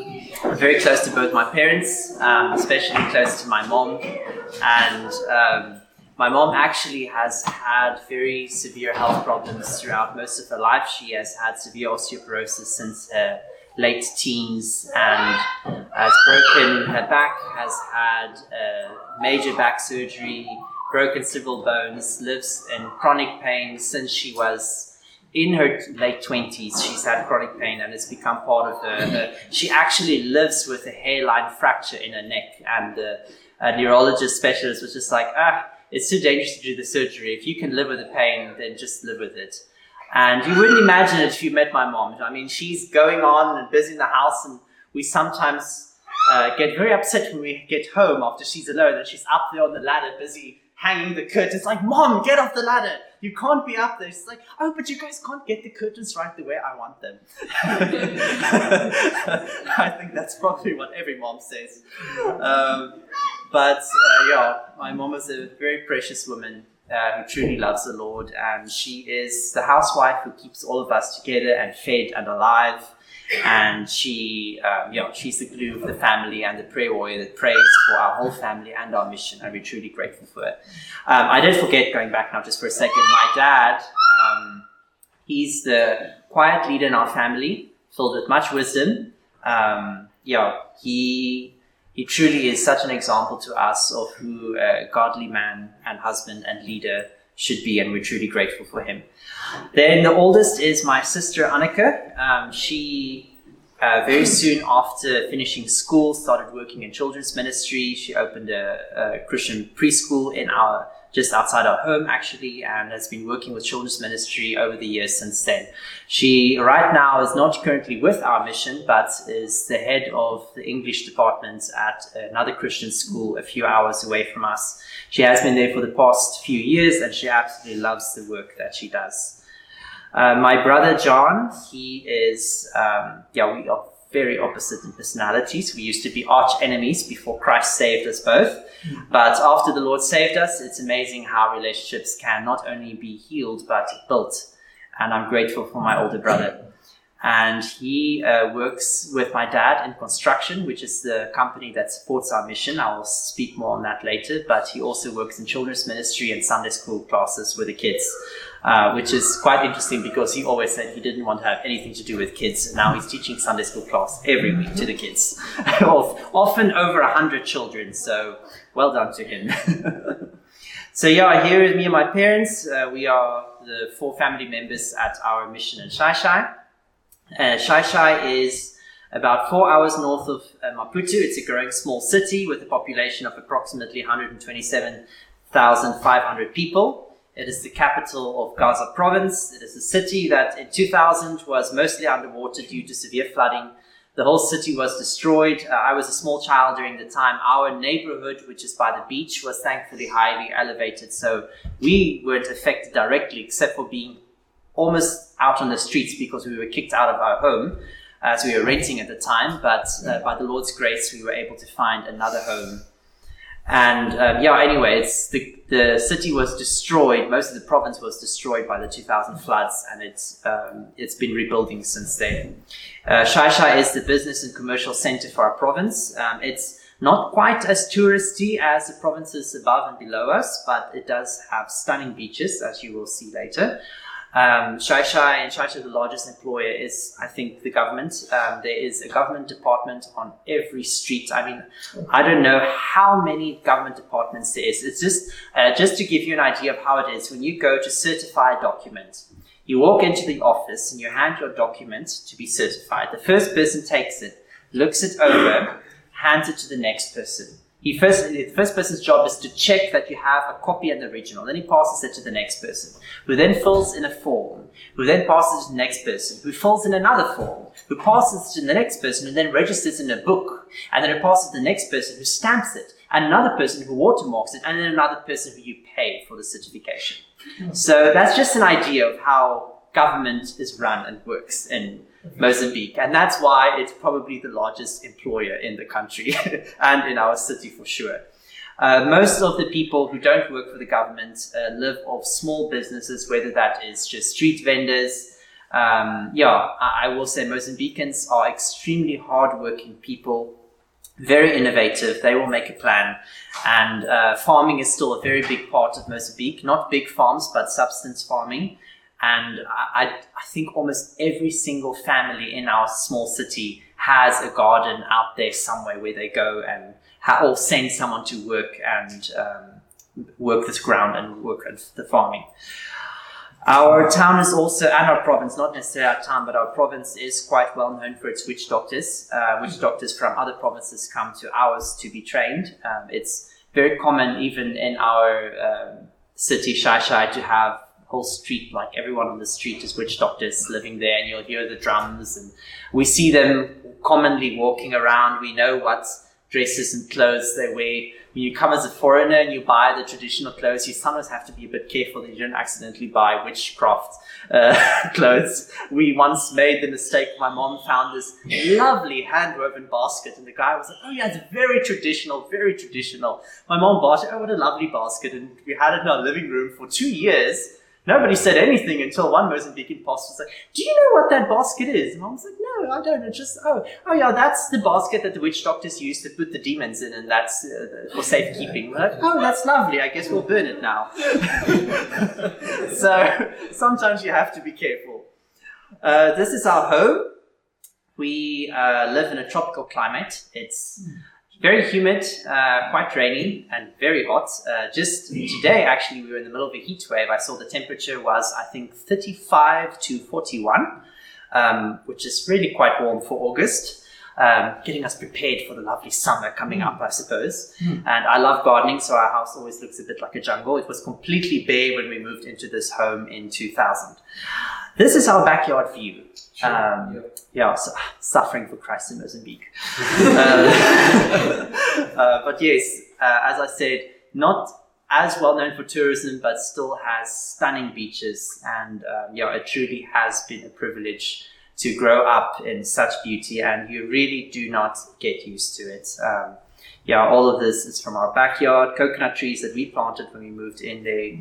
very close to both my parents, um, especially close to my mom, and. My mom actually has had very severe health problems throughout most of her life. She has had severe osteoporosis since her late teens and has broken her back, has had uh, major back surgery, broken several bones, lives in chronic pain since she was in her late 20s. She's had chronic pain and it's become part of her. her she actually lives with a hairline fracture in her neck, and the neurologist specialist was just like, ah it's too dangerous to do the surgery. If you can live with the pain, then just live with it. And you wouldn't imagine it if you met my mom. I mean, she's going on and busy in the house, and we sometimes uh, get very upset when we get home after she's alone and she's up there on the ladder, busy hanging the curtains. Like, Mom, get off the ladder. You can't be up there. She's like, Oh, but you guys can't get the curtains right the way I want them. I think that's probably what every mom says. Um, but uh, yeah, my mom is a very precious woman uh, who truly loves the Lord, and she is the housewife who keeps all of us together and fed and alive. And she, um, yeah, she's the glue of the family and the prayer warrior that prays for our whole family and our mission, and we're truly grateful for it. Um, I did forget going back now just for a second. My dad, um, he's the quiet leader in our family, filled with much wisdom. Um, yeah, he he truly is such an example to us of who a godly man and husband and leader should be, and we're truly grateful for him. Then the oldest is my sister Annika. Um, she uh, very soon after finishing school started working in children's ministry. She opened a, a Christian preschool in our just outside our home actually and has been working with children's ministry over the years since then. She right now is not currently with our mission but is the head of the English department at another Christian school a few hours away from us. She has been there for the past few years and she absolutely loves the work that she does. Uh, my brother John, he is, um, yeah, we are very opposite in personalities. We used to be arch enemies before Christ saved us both. But after the Lord saved us, it's amazing how relationships can not only be healed but built. And I'm grateful for my older brother. And he uh, works with my dad in construction, which is the company that supports our mission. I will speak more on that later. But he also works in children's ministry and Sunday school classes with the kids. Uh, which is quite interesting because he always said he didn't want to have anything to do with kids. Now he's teaching Sunday school class every week to the kids, often over a hundred children. So well done to him. so yeah, here is me and my parents. Uh, we are the four family members at our mission in Xai-Xai. Uh, Xai-Xai is about four hours north of uh, Maputo. It's a growing small city with a population of approximately 127,500 people. It is the capital of Gaza province. It is a city that in 2000 was mostly underwater due to severe flooding. The whole city was destroyed. Uh, I was a small child during the time. Our neighborhood, which is by the beach, was thankfully highly elevated. So we weren't affected directly, except for being almost out on the streets because we were kicked out of our home as we were renting at the time. But uh, by the Lord's grace, we were able to find another home and um, yeah, anyway, it's the, the city was destroyed. Most of the province was destroyed by the 2000 floods, and it's um, it's been rebuilding since then. Uh, Xai-Xai is the business and commercial center for our province. Um, it's not quite as touristy as the provinces above and below us, but it does have stunning beaches, as you will see later. Um, Xai-Xai and Xai-Xai, the largest employer, is, I think, the government. Um, there is a government department on every street. I mean, I don't know how many government departments there is. It's just, uh, just to give you an idea of how it is, when you go to certify a document, you walk into the office and you hand your document to be certified. The first person takes it, looks it over, hands it to the next person. He first, the first person's job is to check that you have a copy and the original. Then he passes it to the next person, who then fills in a form, who then passes it to the next person, who fills in another form, who passes it to the next person, and then registers in a book, and then it passes to the next person, who stamps it, another person who watermarks it, and then another person who you pay for the certification. So that's just an idea of how government is run and works in Mozambique. And that's why it's probably the largest employer in the country and in our city for sure. Uh, most of the people who don't work for the government uh, live off small businesses, whether that is just street vendors. Um, yeah, I, I will say Mozambicans are extremely hardworking people, very innovative. They will make a plan. And uh, farming is still a very big part of Mozambique, not big farms, but substance farming. And I, I think almost every single family in our small city has a garden out there somewhere where they go and ha- or send someone to work and um, work this ground and work at the farming. Our town is also, and our province, not necessarily our town, but our province is quite well known for its witch doctors. Uh, witch doctors from other provinces come to ours to be trained. Um, it's very common, even in our um, city, Xai-Xai, to have whole street, like everyone on the street is witch doctors living there, and you'll hear the drums, and we see them commonly walking around. We know what dresses and clothes they wear when you come as a foreigner and you buy the traditional clothes, you sometimes have to be a bit careful that you don't accidentally buy witchcraft uh, clothes. We once made the mistake. My mom found this lovely hand-woven basket, and the guy was like, "Oh yeah, it's very traditional, very traditional." My mom bought it. Oh, what a lovely basket! And we had it in our living room for two years. Nobody said anything until one Mozambican pastor was like, Do you know what that basket is? And I was like, No, I don't. It's just, oh, oh yeah, that's the basket that the witch doctors use to put the demons in, and that's uh, for safekeeping. We're like, Oh, that's lovely. I guess we'll burn it now. so sometimes you have to be careful. Uh, this is our home. We uh, live in a tropical climate. It's very humid, uh, quite rainy, and very hot. Uh, just today, actually, we were in the middle of a heat wave. I saw the temperature was, I think, 35 to 41, um, which is really quite warm for August. Um, getting us prepared for the lovely summer coming up, I suppose. Mm. And I love gardening, so our house always looks a bit like a jungle. It was completely bare when we moved into this home in 2000. This is our backyard view. Sure. Um, yeah, yeah so, suffering for Christ in Mozambique. uh, but yes, uh, as I said, not as well known for tourism, but still has stunning beaches. And um, yeah, it truly has been a privilege to grow up in such beauty, and you really do not get used to it. Um, yeah, all of this is from our backyard, coconut trees that we planted when we moved in there.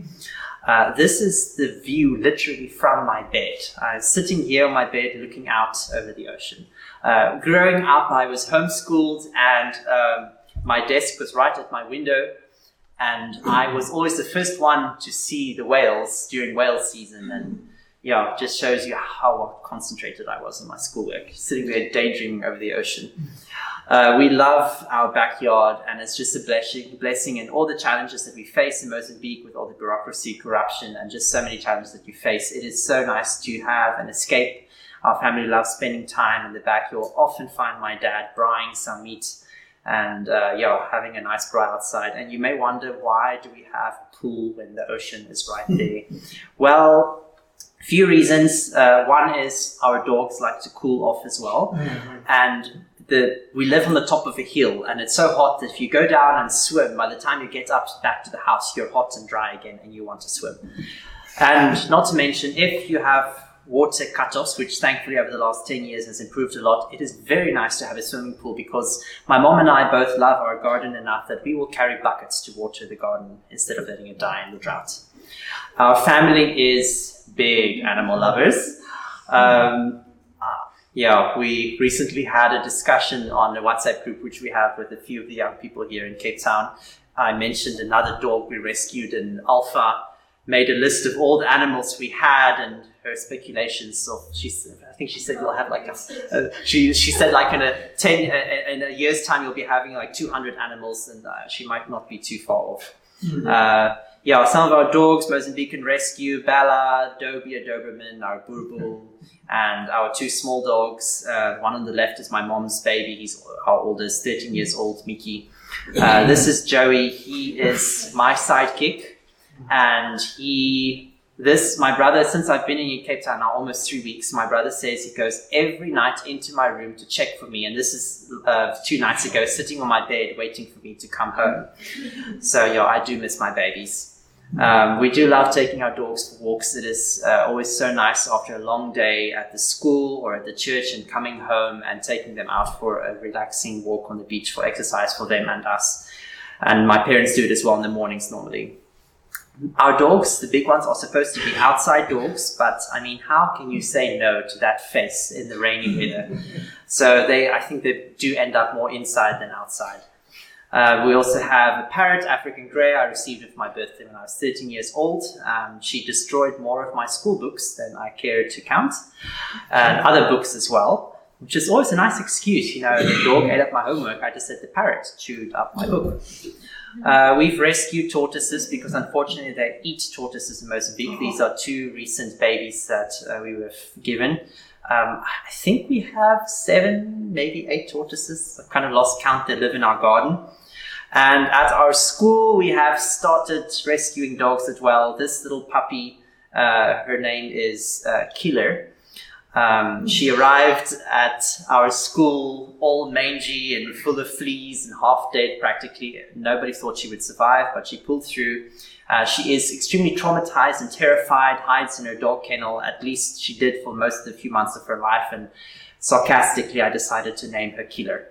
Uh, this is the view literally from my bed. I'm sitting here on my bed looking out over the ocean. Uh, growing up, I was homeschooled and um, my desk was right at my window. And I was always the first one to see the whales during whale season. And yeah, it just shows you how concentrated I was in my schoolwork, sitting there daydreaming over the ocean. Uh, we love our backyard, and it's just a blessing, blessing in all the challenges that we face in Mozambique with all the bureaucracy, corruption, and just so many challenges that you face. It is so nice to have an escape. Our family loves spending time in the back. You'll often find my dad braaiing some meat and uh, yeah, having a nice braai outside. And you may wonder why do we have a pool when the ocean is right there? well, few reasons. Uh, one is our dogs like to cool off as well, mm-hmm. and the we live on the top of a hill and it's so hot that if you go down and swim, by the time you get up back to the house, you're hot and dry again and you want to swim. And not to mention, if you have water cutoffs, which thankfully over the last 10 years has improved a lot, it is very nice to have a swimming pool because my mom and I both love our garden enough that we will carry buckets to water the garden instead of letting it die in the drought. Our family is big animal lovers. Um, yeah, we recently had a discussion on the WhatsApp group which we have with a few of the young people here in Cape Town. I mentioned another dog we rescued in Alpha, made a list of all the animals we had and her speculations of she I think she said we'll have like a, a she she said like in a ten in a year's time you'll be having like 200 animals and uh, she might not be too far off. Mm-hmm. Uh, yeah, some of our dogs, Mozambican Rescue, Bella, Dobie, a Doberman, our Boerboel, and our two small dogs. Uh, one on the left is my mom's baby. He's our oldest, 13 years old, Mickey. Uh, this is Joey. He is my sidekick, and he. This, my brother, since I've been in Cape Town now almost three weeks, my brother says he goes every night into my room to check for me. And this is uh, two nights ago, sitting on my bed waiting for me to come home. So, yeah, I do miss my babies. Um, we do love taking our dogs for walks. It is uh, always so nice after a long day at the school or at the church and coming home and taking them out for a relaxing walk on the beach for exercise for them and us. And my parents do it as well in the mornings normally. Our dogs, the big ones, are supposed to be outside dogs, but I mean, how can you say no to that face in the rainy weather? So they, I think they do end up more inside than outside. Uh, we also have a parrot, African grey. I received it for my birthday when I was 13 years old. Um, she destroyed more of my school books than I cared to count, and other books as well, which is always a nice excuse. You know, the dog ate up my homework. I just said the parrot chewed up my book. Uh, we've rescued tortoises because unfortunately they eat tortoises in Mozambique. These are two recent babies that uh, we were given. Um, I think we have seven, maybe eight tortoises. I've kind of lost count. They live in our garden. And at our school, we have started rescuing dogs as well. This little puppy, uh, her name is uh, Killer. Um, she arrived at our school all mangy and full of fleas and half dead practically. Nobody thought she would survive, but she pulled through. Uh, she is extremely traumatized and terrified, hides in her dog kennel. At least she did for most of the few months of her life. And sarcastically, I decided to name her Killer.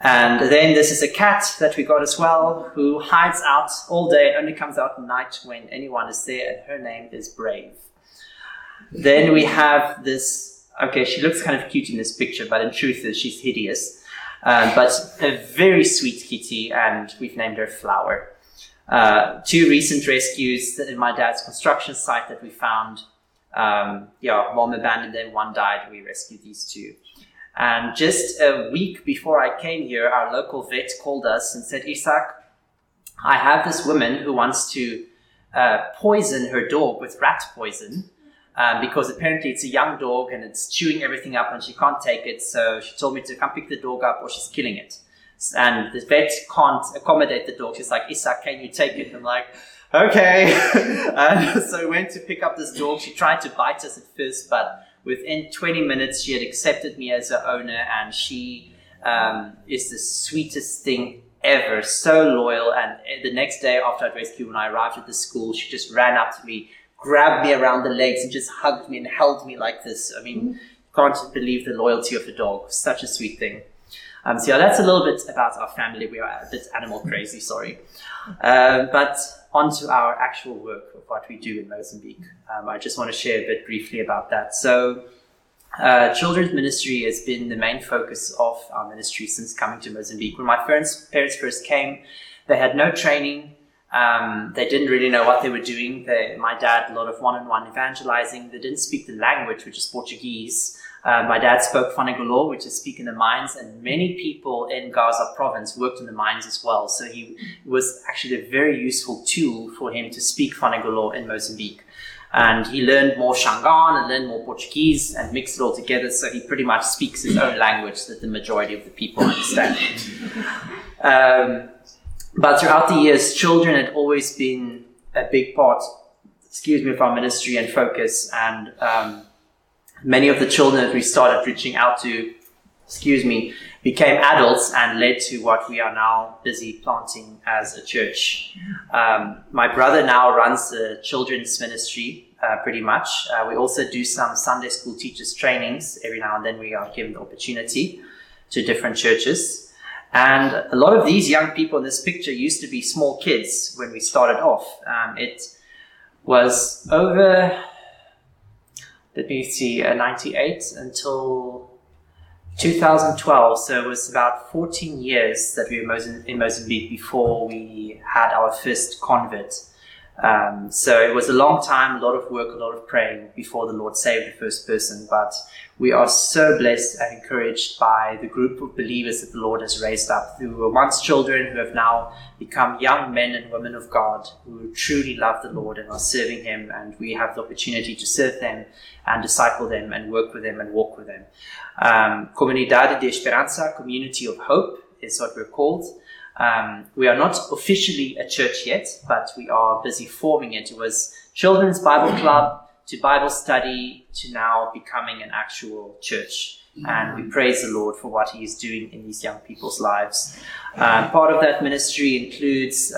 And then this is a cat that we got as well, who hides out all day and only comes out at night when anyone is there, and her name is Brave. Then we have this, okay, she looks kind of cute in this picture, but in truth, she's hideous. Uh, but a very sweet kitty, and we've named her Flower. Uh, two recent rescues in my dad's construction site that we found. Um, yeah, mom abandoned them, one died. We rescued these two. And just a week before I came here, our local vet called us and said, Isak, I have this woman who wants to uh, poison her dog with rat poison um, because apparently it's a young dog and it's chewing everything up and she can't take it. So she told me to come pick the dog up or she's killing it. And the vet can't accommodate the dog. She's like, Isak, can you take it? I'm like, okay. and so we went to pick up this dog. She tried to bite us at first, but within 20 minutes, she had accepted me as her owner, and she um, is the sweetest thing ever. So loyal. And the next day after I'd rescued, when I arrived at the school, she just ran up to me, grabbed me around the legs, and just hugged me and held me like this. I mean, can't believe the loyalty of the dog. Such a sweet thing. Um, so yeah, that's a little bit about our family. We are a bit animal crazy, sorry. Um, but onto our actual work of what we do in Mozambique. Um, I just want to share a bit briefly about that. So, uh, children's ministry has been the main focus of our ministry since coming to Mozambique. When my parents, parents first came, they had no training. Um, they didn't really know what they were doing. They, my dad, a lot of one-on-one evangelizing. They didn't speak the language, which is Portuguese. Uh, my dad spoke Fanagalo, which is speak in the mines, and many people in Gaza province worked in the mines as well. So he was actually a very useful tool for him to speak Fanagalo in Mozambique. And he learned more Shangaan and learned more Portuguese and mixed it all together. So he pretty much speaks his own language that the majority of the people understand. Um, but throughout the years, children had always been a big part, excuse me, of our ministry and focus. And um, many of the children that we started reaching out to, excuse me, became adults and led to what we are now busy planting as a church. Um, my brother now runs the children's ministry uh, pretty much. Uh, we also do some Sunday school teachers trainings. Every now and then we are given the opportunity to different churches. And a lot of these young people in this picture used to be small kids when we started off. Um, it was over me see, uh, 98 until 2012. So it was about 14 years that we were in Mozambique before we had our first convert. Um, so it was a long time, a lot of work, a lot of praying before the Lord saved the first person. But we are so blessed and encouraged by the group of believers that the Lord has raised up, who were once children, who have now become young men and women of God, who truly love the Lord and are serving Him. And we have the opportunity to serve them and disciple them and work with them and walk with them. Um, Comunidade de Esperança, Community of Hope, is what we're called. Um, we are not officially a church yet, but we are busy forming it. It was Children's Bible Club to Bible study to now becoming an actual church. And we praise the Lord for what He is doing in these young people's lives. Um, part of that ministry includes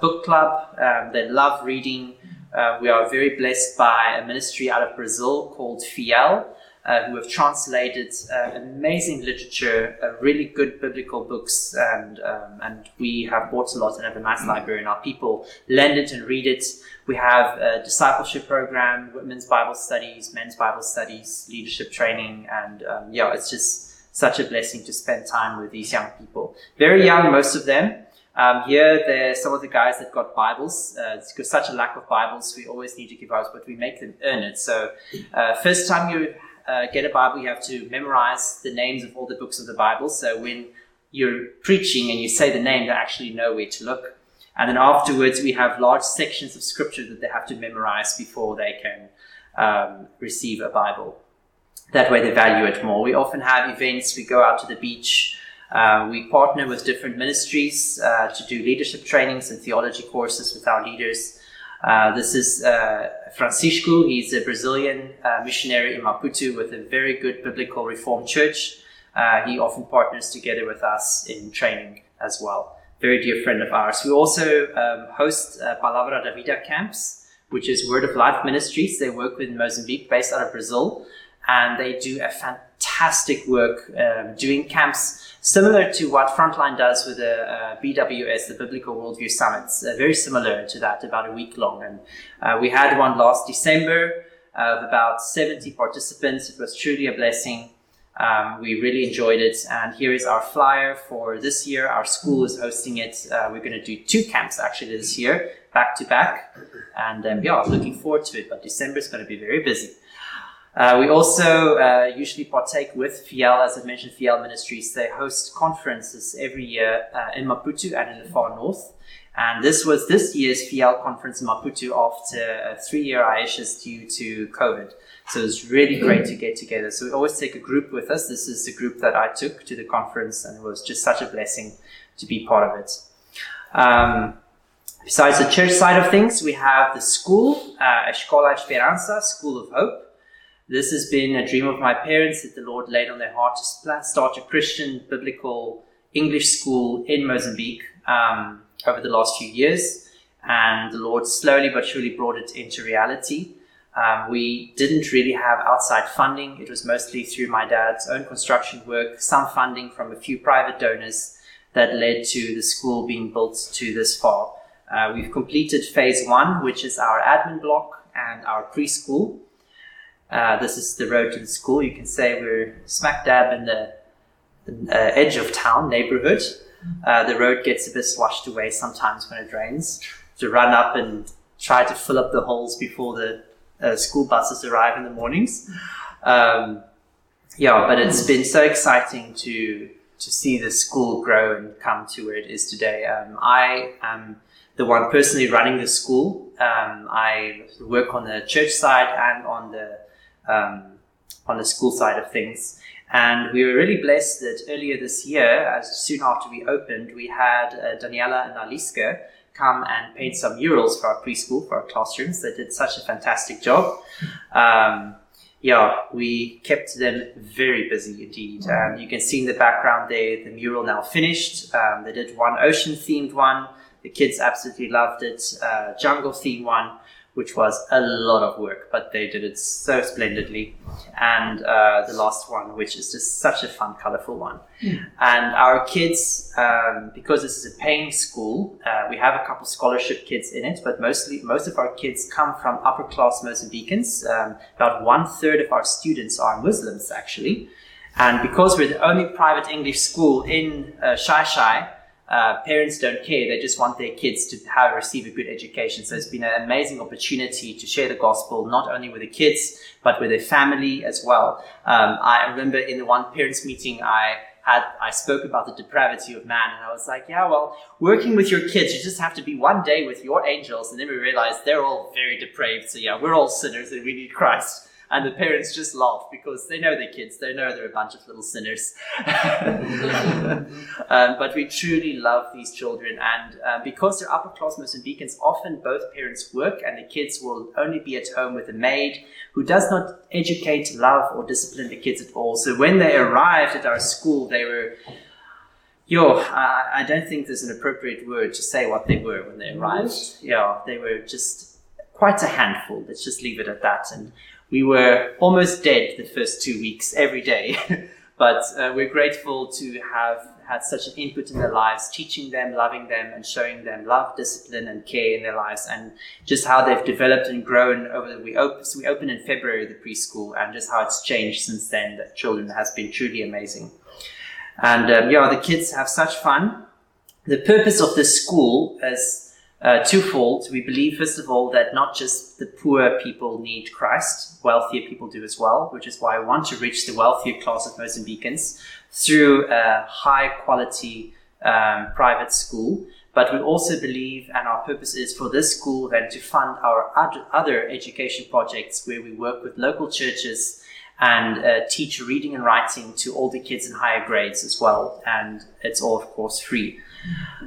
book club. Um, they love reading. Uh, we are very blessed by a ministry out of Brazil called Fiel, uh, who have translated uh, amazing literature, uh, really good biblical books, and um, and we have bought a lot and have a nice library, and our people lend it and read it. We have a discipleship program, women's Bible studies, men's Bible studies, leadership training, and um, yeah, it's just such a blessing to spend time with these young people. Very young, most of them. Um, here, there are some of the guys that got Bibles. Uh, it's got such a lack of Bibles, we always need to give Bibles, but we make them earn it. So, uh, first time you uh, get a Bible, you have to memorize the names of all the books of the Bible. So, when you're preaching and you say the name, they actually know where to look. And then afterwards, we have large sections of scripture that they have to memorize before they can um, receive a Bible. That way, they value it more. We often have events, we go out to the beach. Uh, we partner with different ministries uh, to do leadership trainings and theology courses with our leaders. Uh, this is uh, Francisco. He's a Brazilian uh, missionary in Maputo with a very good biblical reformed church. Uh, he often partners together with us in training as well very dear friend of ours. We also um, host uh, Palavra da Vida camps, which is Word of Life Ministries. They work with Mozambique, based out of Brazil, and they do a fantastic work um, doing camps similar to what Frontline does with the uh, BWS, the Biblical Worldview Summits. Uh, very similar to that, about a week long. And uh, we had one last December of about 70 participants. It was truly a blessing. Um, we really enjoyed it. And here is our flyer for this year. Our school is hosting it. Uh, we're going to do two camps actually this year, back to back. And um, yeah, looking forward to it. But December is going to be very busy. Uh, we also uh, usually partake with Fiel, as I mentioned, Fiel Ministries. They host conferences every year uh, in Maputo and in the far north. And this was this year's Fiel conference in Maputo after a three year hiatus due to COVID. So it's really great to get together. So we always take a group with us. This is the group that I took to the conference, and it was just such a blessing to be part of it. Um, besides the church side of things, we have the school, uh, Escola Esperança, School of Hope. This has been a dream of my parents that the Lord laid on their heart to start a Christian biblical English school in Mozambique um, over the last few years. And the Lord slowly but surely brought it into reality. Um, we didn't really have outside funding. It was mostly through my dad's own construction work, some funding from a few private donors that led to the school being built to this far. Uh, we've completed phase one, which is our admin block and our preschool. Uh, this is the road to the school. You can say we're smack dab in the, the uh, edge of town neighborhood. Uh, the road gets a bit washed away sometimes when it rains. To run up and try to fill up the holes before the uh, school buses arrive in the mornings. Um, yeah, but it's been so exciting to to see the school grow and come to where it is today. Um, I am the one personally running the school. Um, I work on the church side and on the um, on the school side of things. And we were really blessed that earlier this year, as soon after we opened, we had uh, Daniela and Aliska come and paint some murals for our preschool, for our classrooms. They did such a fantastic job. Um, yeah, we kept them very busy indeed. Um, you can see in the background there the mural now finished. Um, they did one ocean themed one. The kids absolutely loved it. Uh, jungle themed one which was a lot of work, but they did it so splendidly. And uh, the last one, which is just such a fun, colorful one. Mm. And our kids, um, because this is a paying school, uh, we have a couple scholarship kids in it, but mostly most of our kids come from upper class Mozambicans. Um, about one third of our students are Muslims, actually. And because we're the only private English school in uh, Xai-Xai, uh, parents don't care. They just want their kids to have receive a good education. So it's been an amazing opportunity to share the gospel, not only with the kids, but with their family as well. Um, I remember in the one parents meeting, I had, I spoke about the depravity of man, and I was like, yeah, well, working with your kids, you just have to be one day with your angels. And then we realized they're all very depraved. So yeah, we're all sinners and we need Christ. And the parents just laugh because they know their kids, they know they're a bunch of little sinners. um, but we truly love these children, and uh, because they're upper class Mozambicans, often both parents work, and the kids will only be at home with a maid who does not educate, love, or discipline the kids at all. So when they arrived at our school, they were Yo, I, I don't think there's an appropriate word to say what they were when they arrived. Yeah, they were just quite a handful. Let's just leave it at that. And we were almost dead the first two weeks every day. but uh, we're grateful to have had such an input in their lives, teaching them, loving them, and showing them love, discipline, and care in their lives, and just how they've developed and grown over. The, we opened, so we opened in February the preschool, and just how it's changed since then. The children has been truly amazing. And um, yeah, the kids have such fun. The purpose of this school is uh, twofold. We believe, first of all, that not just the poor people need Christ, wealthier people do as well, which is why I want to reach the wealthier class of Mozambicans through a high quality um, private school. But we also believe, and our purpose is for this school then to fund our other education projects where we work with local churches and uh, teach reading and writing to all the kids in higher grades as well. And it's all, of course, free.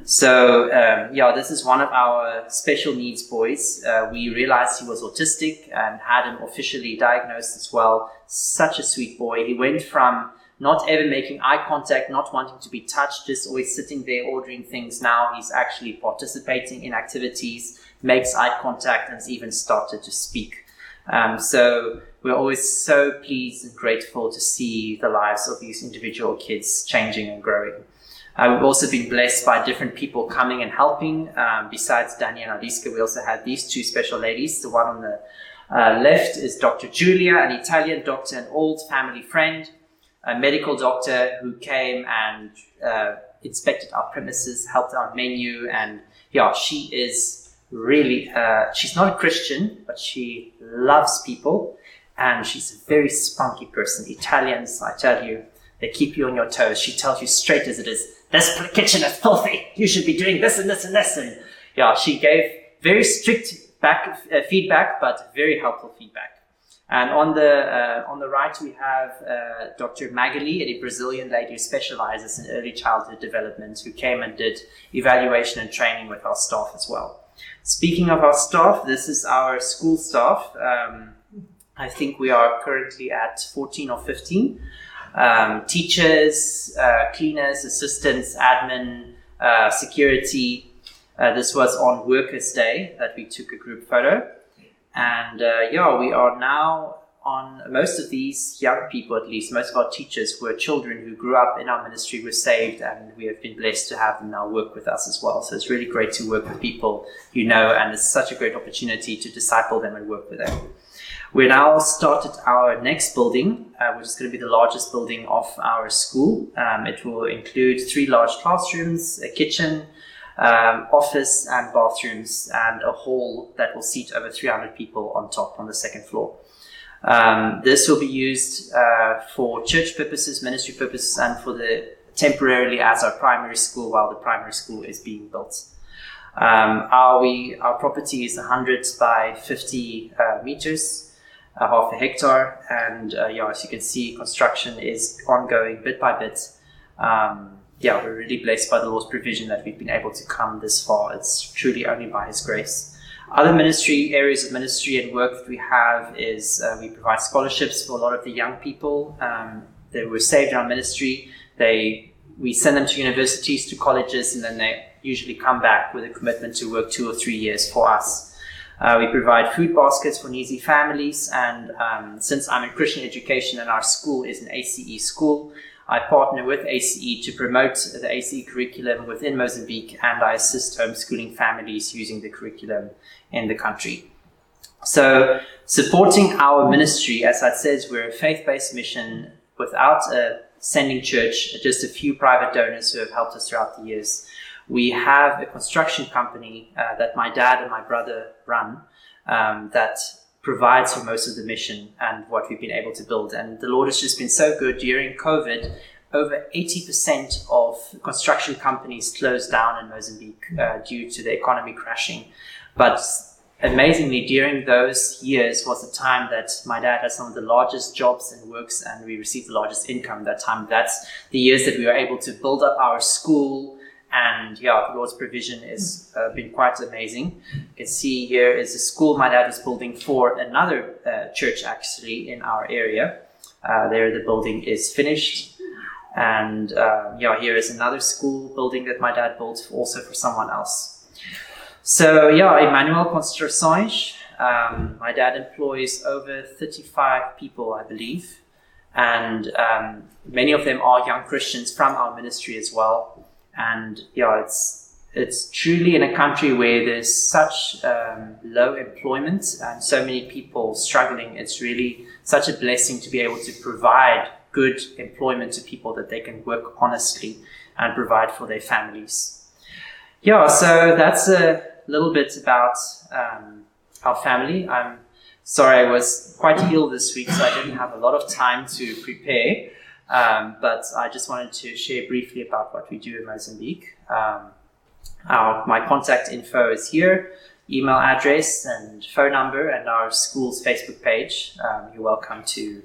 So, um, yeah, this is one of our special needs boys. Uh, we realized he was autistic and had him officially diagnosed as well. Such a sweet boy. He went from not ever making eye contact, not wanting to be touched, just always sitting there ordering things. Now he's actually participating in activities, makes eye contact, and has even started to speak. Um, so, we're always so pleased and grateful to see the lives of these individual kids changing and growing. Uh, we've also been blessed by different people coming and helping. Um, besides Daniel and Aliska, we also had these two special ladies. The one on the uh, left is Dr. Julia, an Italian doctor, an old family friend, a medical doctor who came and uh, inspected our premises, helped our menu, and yeah, she is really, uh, she's not a Christian, but she loves people and she's a very spunky person. Italians, I tell you, they keep you on your toes. She tells you straight as it is, this kitchen is filthy. You should be doing this and this and this. And yeah, she gave very strict back uh, feedback, but very helpful feedback. And on the uh, on the right, we have uh, Dr. Magali, a Brazilian lady who specializes in early childhood development, who came and did evaluation and training with our staff as well. Speaking of our staff, this is our school staff. Um, I think we are currently at 14 or 15. Um, teachers, uh, cleaners, assistants, admin, uh, security. Uh, this was on Workers' Day that we took a group photo. And uh, yeah, we are now on most of these young people, at least, most of our teachers were children who grew up in our ministry, were saved, and we have been blessed to have them now work with us as well. So it's really great to work with people you know, and it's such a great opportunity to disciple them and work with them. We now started our next building, uh, which is going to be the largest building of our school. Um, it will include three large classrooms, a kitchen, um, office and bathrooms, and a hall that will seat over 300 people on top on the second floor. Um, this will be used uh, for church purposes, ministry purposes, and for the temporarily as our primary school while the primary school is being built. Um, our, we, our property is 100 by 50 uh, meters a half a hectare. And uh, yeah, as you can see, construction is ongoing bit by bit. Um, yeah, we're really blessed by the Lord's provision that we've been able to come this far. It's truly only by His grace. Other ministry areas of ministry and work that we have is uh, we provide scholarships for a lot of the young people um, that were saved in our ministry. They we send them to universities, to colleges, and then they usually come back with a commitment to work two or three years for us. Uh, we provide food baskets for needy families, and um, since I'm in Christian education and our school is an ACE school, I partner with ACE to promote the ACE curriculum within Mozambique, and I assist homeschooling families using the curriculum in the country. So, supporting our ministry, as I said, we're a faith based mission without a sending church, just a few private donors who have helped us throughout the years we have a construction company uh, that my dad and my brother run um, that provides for most of the mission and what we've been able to build. And the Lord has just been so good during COVID. Over 80% of construction companies closed down in Mozambique uh, due to the economy crashing. But amazingly, during those years was the time that my dad had some of the largest jobs and works, and we received the largest income that time. That's the years that we were able to build up our school. And yeah, the Lord's provision has uh, been quite amazing. You can see here is a school my dad was building for another uh, church actually in our area. Uh, there, the building is finished. And uh, yeah, here is another school building that my dad built also for someone else. So yeah, Emmanuel Construções. Um, my dad employs over 35 people, I believe. And um, many of them are young Christians from our ministry as well and yeah, it's it's truly in a country where there's such um, low employment and so many people struggling. It's really such a blessing to be able to provide good employment to people that they can work honestly and provide for their families. Yeah, so that's a little bit about um, our family. I'm sorry I was quite ill this week, so I didn't have a lot of time to prepare. Um, but I just wanted to share briefly about what we do in Mozambique. Um, our, my contact info is here, email address and phone number, and our school's Facebook page. Um, you're welcome to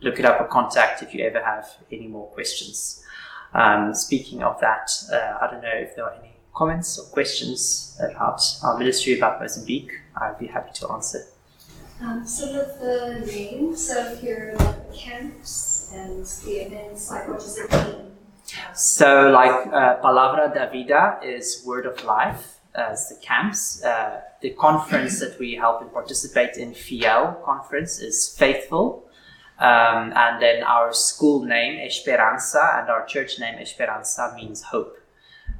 look it up or contact if you ever have any more questions. Um, speaking of that, uh, I don't know if there are any comments or questions about our ministry about Mozambique. I'd be happy to answer. Um, some of the names of your camps and the events, like what does it mean? So, like uh, Palavra da Vida is Word of Life as the camps. Uh, the conference that we help and participate in, Fiel conference, is Faithful. Um, and then our school name, Esperança, and our church name, Esperança, means hope.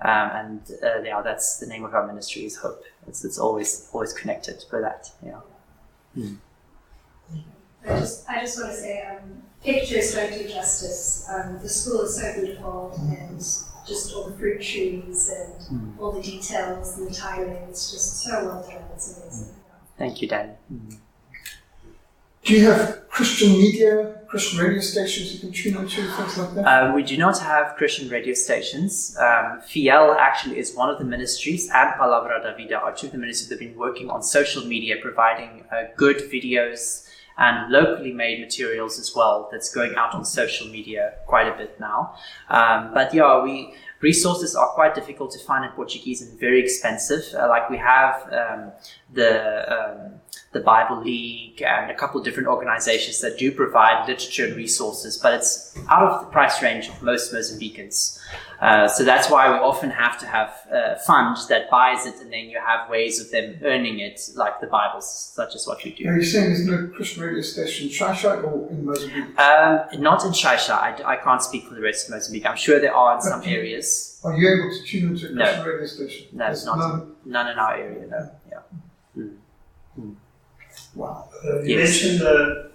Um, and uh, yeah, that's the name of our ministry is Hope. It's, it's always always connected with that. Yeah. Hmm. I just, I just want to say, um, pictures don't do justice. Um, the school is so beautiful, and just all the fruit trees and mm. all the details and the tiling. It's just so well done. It's amazing. Thank you, Dan. Mm. Do you have Christian media, Christian radio stations you can tune into, things like that? Uh, we do not have Christian radio stations. Um, Fiel actually is one of the ministries, and Palavra da Vida are two of the ministries that have been working on social media, providing uh, good videos and locally made materials as well that's going out on social media quite a bit now. Um, but yeah, we resources are quite difficult to find in Portuguese and very expensive. Uh, like we have um, the um, the Bible League and a couple of different organizations that do provide literature and resources, but it's out of the price range of most Mozambicans. Uh, so that's why we often have to have a fund that buys it, and then you have ways of them earning it, like the Bibles, such as what you do. Are you saying there's no Christian radio station in Xai-Xai or in Mozambique? Um, not in Xai-Xai. I, I, can't speak for the rest of Mozambique. I'm sure there are in some areas. Are you able to tune into a Christian no. radio station? No, it's not. None? none in our area, no. Yeah. Mm. Mm. Wow. Uh, you yes. mentioned the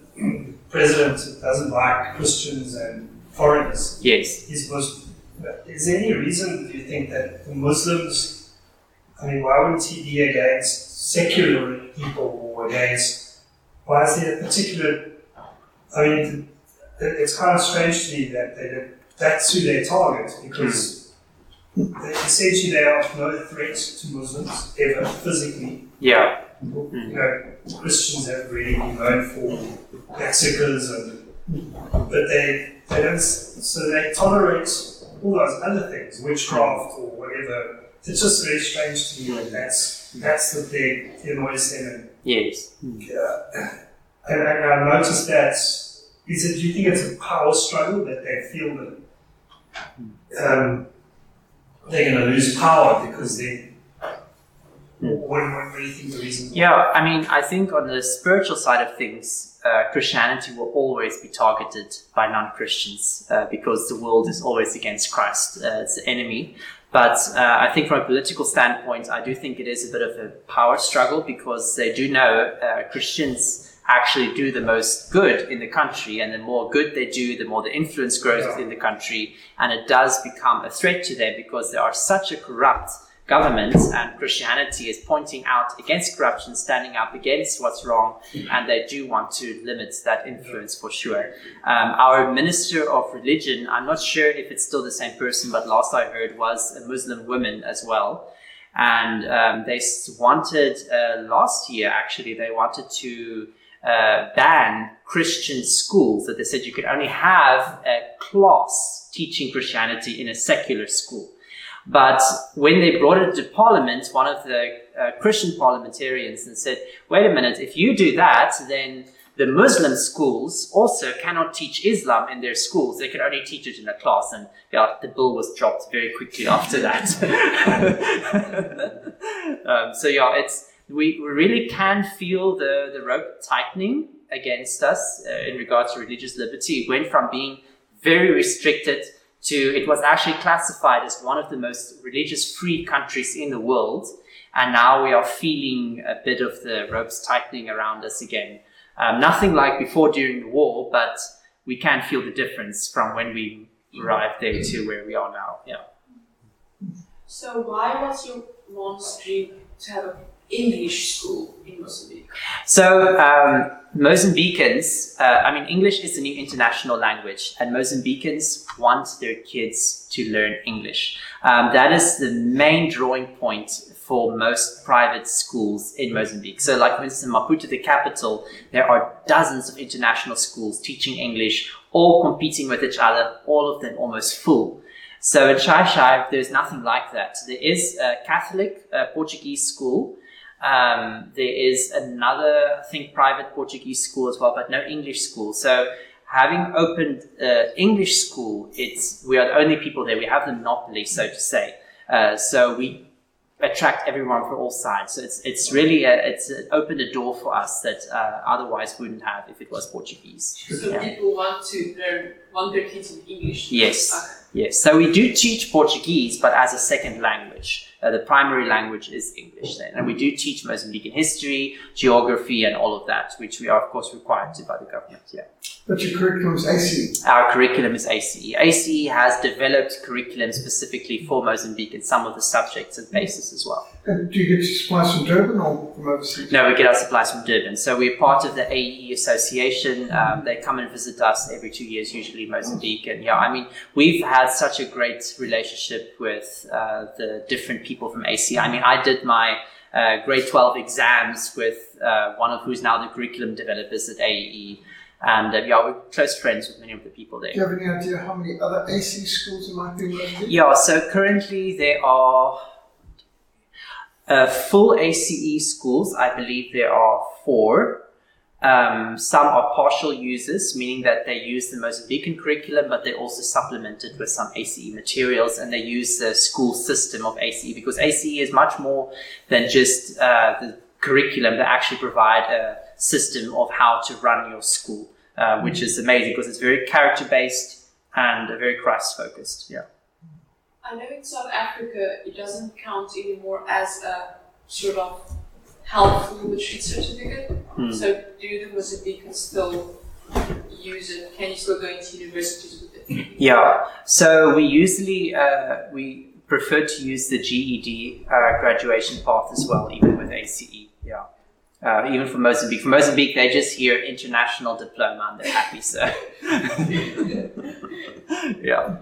president doesn't like Christians and foreigners. Yes. He's Muslim. Is there any reason do you think that the Muslims, I mean, why wouldn't he be against secular people or against, why is there a particular, I mean, it's kind of strange to me that they, that's who they target because mm. they, essentially they are no threat to Muslims ever physically. Yeah. You know, Christians have really been known for massacres and, but they, they don't, so they tolerate all those other things, witchcraft or whatever. It's just very strange to me that that's that's what they their MOSM and yes. Uh, and, and I noticed that is it do you think it's a power struggle that they feel that um, they're going to lose power because they what, what, what, do you think the reason? Yeah, I mean, I think on the spiritual side of things, uh, Christianity will always be targeted by non-Christians uh, because the world is always against Christ. Uh, it's the enemy. But uh, I think from a political standpoint, I do think it is a bit of a power struggle because they do know uh, Christians actually do the most good in the country, and the more good they do, the more the influence grows within the country, and it does become a threat to them because they are such a corrupt governments and Christianity is pointing out against corruption, standing up against what's wrong, and they do want to limit that influence for sure. Um, our minister of religion, I'm not sure if it's still the same person, but last I heard was a Muslim woman as well. and um, they wanted uh, last year actually they wanted to uh, ban Christian schools. That they said you could only have a class teaching Christianity in a secular school. But when they brought it to Parliament, one of the uh, Christian parliamentarians and said, "Wait a minute! If you do that, then." The Muslim schools also cannot teach Islam in their schools. They can only teach it in a class, and yeah, the bill was dropped very quickly after that. um, so yeah, it's we we really can feel the, the rope tightening against us uh, in regards to religious liberty. It went from being very restricted to it was actually classified as one of the most religious free countries in the world. And now we are feeling a bit of the ropes tightening around us again. Um, nothing like before during the war, but we can feel the difference from when we arrived there to where we are now. Yeah. So why was your mom's dream to have an English school in Mozambique? So, um, Mozambicans, uh, I mean, English is the new international language, and Mozambicans want their kids to learn English. Um, that is the main drawing point for most private schools in Mozambique. So, like for instance, in Maputo, the capital, there are dozens of international schools teaching English, all competing with each other, all of them almost full. So in Xai-Xai, there's nothing like that. There is a Catholic uh, Portuguese school. Um, there is another, I think, private Portuguese school as well, but no English school. So having opened uh, English school, it's we are the only people there. We have the monopoly, so to say. Uh, so we attract everyone from all sides. So it's it's really a, it's uh opened a door for us that uh, otherwise wouldn't have if it was Portuguese. So Yeah. people want to learn, want their kids in English. Yes. Okay. Yes, so we do teach Portuguese, but as a second language. Uh, the primary language is English then. And we do teach Mozambican history, geography, and all of that, which we are, of course, required to by the government. Yeah. But your curriculum is ACE. Our curriculum is ACE. ACE has developed curriculum specifically for Mozambique in some of the subjects and bases as well. And do you get your supplies from Durban or from overseas? No, we get our supplies from Durban. So we're part of the ACE Association. Um, they come and visit us every two years, usually Mozambique. And yeah, I mean, we've had such a great relationship with uh, the different people from ACE. I mean, I did my uh, grade 12 exams with uh, one of who's now the curriculum developers at ACE. And uh, yeah, we're close friends with many of the people there. Do you have any idea how many other ACE schools there might be in Mozambique? Yeah, so currently there are uh, full ACE schools. I believe there are four. Um, some are partial users, meaning that they use the Mozambican curriculum, but they also supplement it with some ACE materials and they use the school system of ACE because ACE is much more than just uh, the curriculum. They actually provide a system of how to run your school, uh, which is amazing because it's very character based and very Christ focused. Yeah. I know in South Africa it doesn't count anymore as a sort of helpful retreat certificate. Hmm. So do the Mozambicans still use it? Can you still go into universities with it? Yeah. So we usually uh, we prefer to use the GED uh, graduation path as well, even with ACE. Yeah. Uh, even for Mozambique. For Mozambique, they just hear international diploma and they're happy. So. yeah.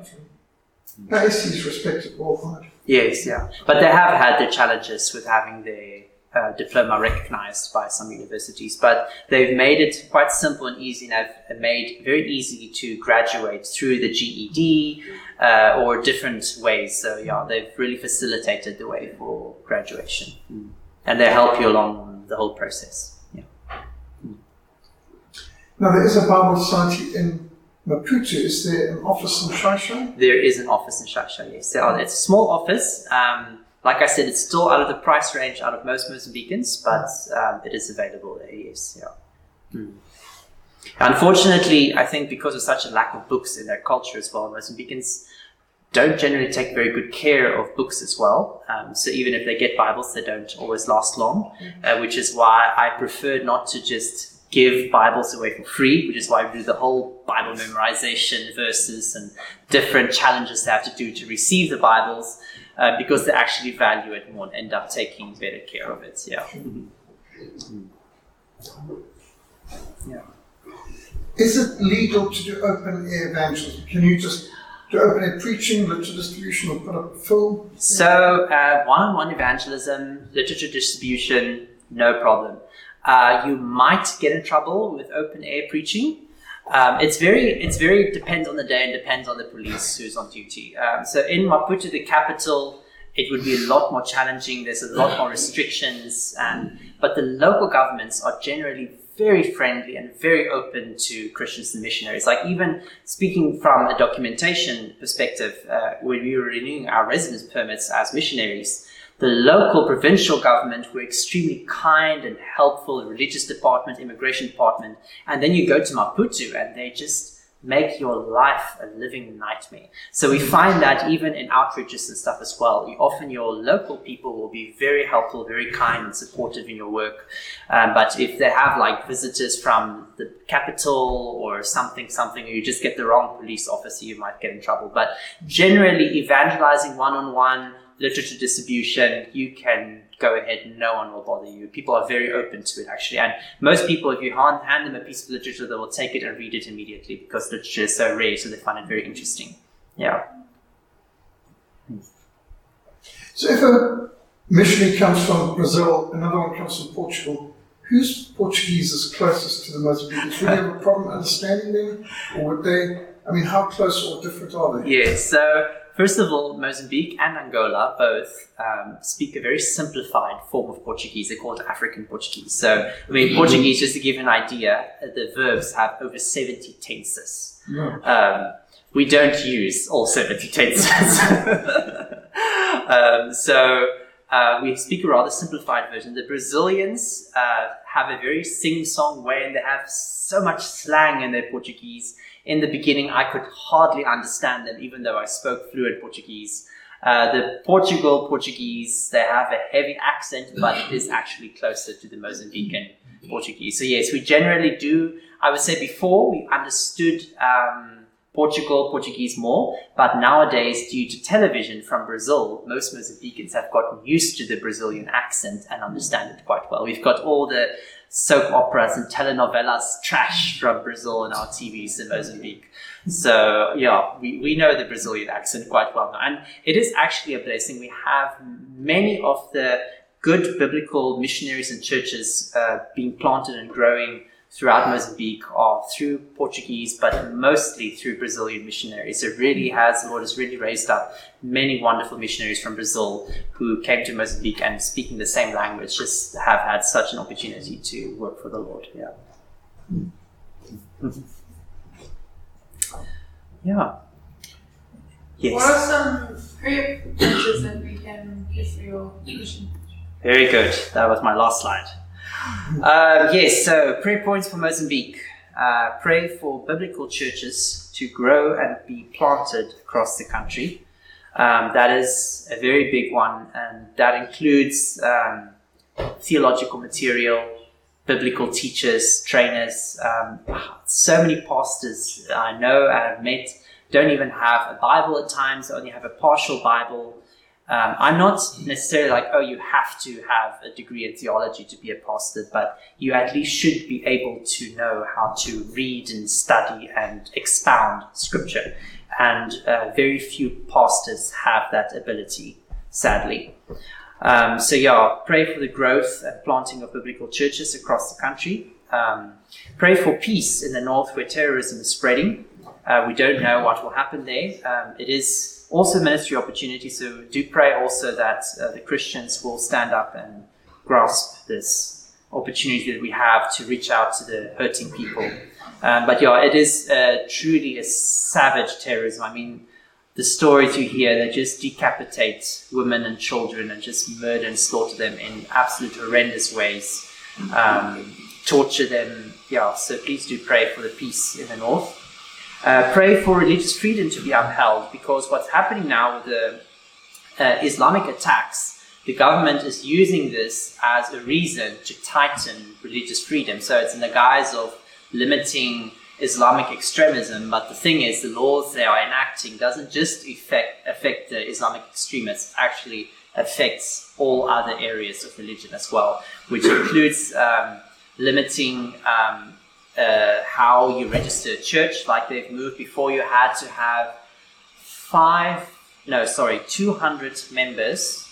No, ACE is respected worldwide. Yes. Yeah. But they have had their challenges with having their uh, diploma recognized by some universities, but they've made it quite simple and easy, and have made very easy to graduate through the GED uh, or different ways. So yeah, they've really facilitated the way for graduation, and they help you along the whole process. Yeah. Now, there is a Bible Society in Maputo. Is there an office in Xai-Xai? There is an office in Xai-Xai, yes. It's a small office. Um, like I said, it's still out of the price range out of most Mozambicans, but um, it is available there, yes. Yeah. Hmm. Unfortunately, I think because of such a lack of books in their culture as well, Mozambicans don't generally take very good care of books as well. Um, so even if they get Bibles, they don't always last long, uh, which is why I prefer not to just give Bibles away for free, which is why we do the whole Bible memorization verses and different challenges they have to do to receive the Bibles, uh, because they actually value it more and end up taking better care of it. Yeah. yeah. Is it legal to do open air evangelism? Can you just Do open air preaching, literature distribution, or put up a film? So, uh, one-on-one evangelism, literature distribution, no problem. Uh, you might get in trouble with open air preaching. Um, it's very, it's very depends on the day and depends on the police who's on duty. Um, so in Maputo, the capital, it would be a lot more challenging. There's a lot more restrictions, and but the local governments are generally very friendly and very open to Christians and missionaries. Like even speaking from a documentation perspective, uh, when we were renewing our residence permits as missionaries, the local provincial government were extremely kind and helpful, the religious department, immigration department, and then you go to Maputo and they just make your life a living nightmare. So we find that even in outreaches and stuff as well, you, often your local people will be very helpful, very kind and supportive in your work. Um, but if they have like visitors from the capital or something, something, or you just get the wrong police officer, you might get in trouble. But generally evangelizing one-on-one, literature distribution, you can go ahead, no one will bother you. People are very open to it, actually. And most people, if you hand, hand them a piece of literature, they will take it and read it immediately because literature is so rare, so they find it very interesting. Yeah. So if a missionary comes from Brazil, another one comes from Portugal, whose Portuguese is closest to the Mozambicans? Would they have a problem understanding them? Or would they, I mean, how close or different are they? Yeah, so First of all, Mozambique and Angola both um, speak a very simplified form of Portuguese. They call it African Portuguese. So, I mean, Portuguese, just to give an idea, the verbs have over 70 tenses. Um, we don't use all 70 tenses. um, so, uh, we speak a rather simplified version. The Brazilians uh, have a very sing-song way and they have so much slang in their Portuguese in the beginning, I could hardly understand them, even though I spoke fluent Portuguese. Uh, the Portugal Portuguese, they have a heavy accent, but it is actually closer to the Mozambican Portuguese. So yes, we generally do. I would say before we understood um, Portugal Portuguese more, but nowadays, due to television from Brazil, most Mozambicans have gotten used to the Brazilian accent and understand it quite well. We've got all the soap operas and telenovelas trash from Brazil and our TVs in Mozambique. So yeah, we, we know the Brazilian accent quite well now. And it is actually a blessing. We have many of the good biblical missionaries and churches uh, being planted and growing throughout Mozambique are through Portuguese, but mostly through Brazilian missionaries. It really has, the Lord has really raised up many wonderful missionaries from Brazil who came to Mozambique and speaking the same language, just have had such an opportunity to work for the Lord. Yeah. yeah. Yes. What are some prayer points that we can give for your mission? Very good. That was my last slide. Uh, yes, so prayer points for Mozambique. Uh, pray for biblical churches to grow and be planted across the country. Um, that is a very big one, and that includes um, theological material, biblical teachers, trainers. Um, so many pastors I know and have met don't even have a Bible at times, they only have a partial Bible. Um, I'm not necessarily like, oh, you have to have a degree in theology to be a pastor, but you at least should be able to know how to read and study and expound scripture. And uh, very few pastors have that ability, sadly. Um, so, yeah, pray for the growth and planting of biblical churches across the country. Um, pray for peace in the north where terrorism is spreading. Uh, we don't know what will happen there. Um, it is also ministry opportunity. So do pray also that uh, the Christians will stand up and grasp this opportunity that we have to reach out to the hurting people. Um, but yeah, it is uh, truly a savage terrorism. I mean, the stories you hear, they just decapitate women and children and just murder and slaughter them in absolute horrendous ways, um, torture them. Yeah, so please do pray for the peace in the north. Uh, pray for religious freedom to be upheld because what's happening now with the uh, Islamic attacks, the government is using this as a reason to tighten religious freedom. So it's in the guise of limiting Islamic extremism, but the thing is, the laws they are enacting doesn't just affect, affect the Islamic extremists, actually affects all other areas of religion as well, which includes um, limiting um, uh, how you register a church. Like they've moved before, you had to have five, no, sorry, 200 members.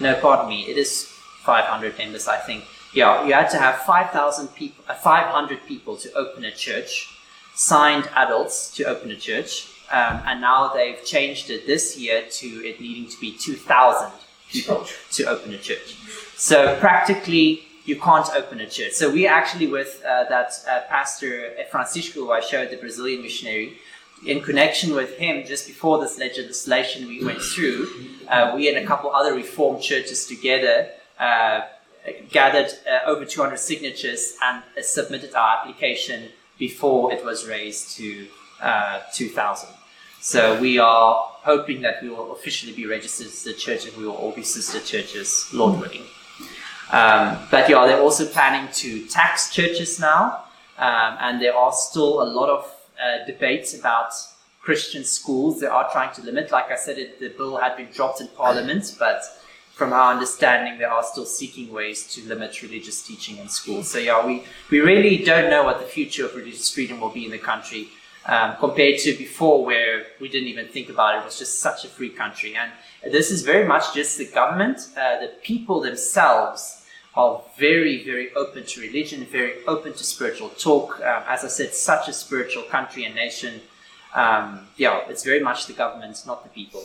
No, pardon me, it is 500 members, I think. Yeah, you had to have 5,000 people, uh, 500 people to open a church, signed adults to open a church, um, and now they've changed it this year to it needing to be 2,000 people to open a church. So practically, you can't open a church. So we actually with uh, that uh, pastor Francisco, who I showed the Brazilian missionary, in connection with him, just before this legislation we went through, uh, we and a couple other Reformed churches together uh, gathered uh, over 200 signatures and uh, submitted our application before it was raised to 2,000. So we are hoping that we will officially be registered as a church and we will all be sister churches, Lord willing. Um, but yeah, they're also planning to tax churches now, um, and there are still a lot of uh, debates about Christian schools. They are trying to limit. Like I said, it, the bill had been dropped in Parliament, but from our understanding, they are still seeking ways to limit religious teaching in schools. So yeah, we, we really don't know what the future of religious freedom will be in the country. Um, compared to before, where we didn't even think about it. It was just such a free country. And this is very much just the government, uh, the people themselves are very, very open to religion, very open to spiritual talk. Um, as I said, such a spiritual country and nation. Um, yeah, it's very much the government, not the people.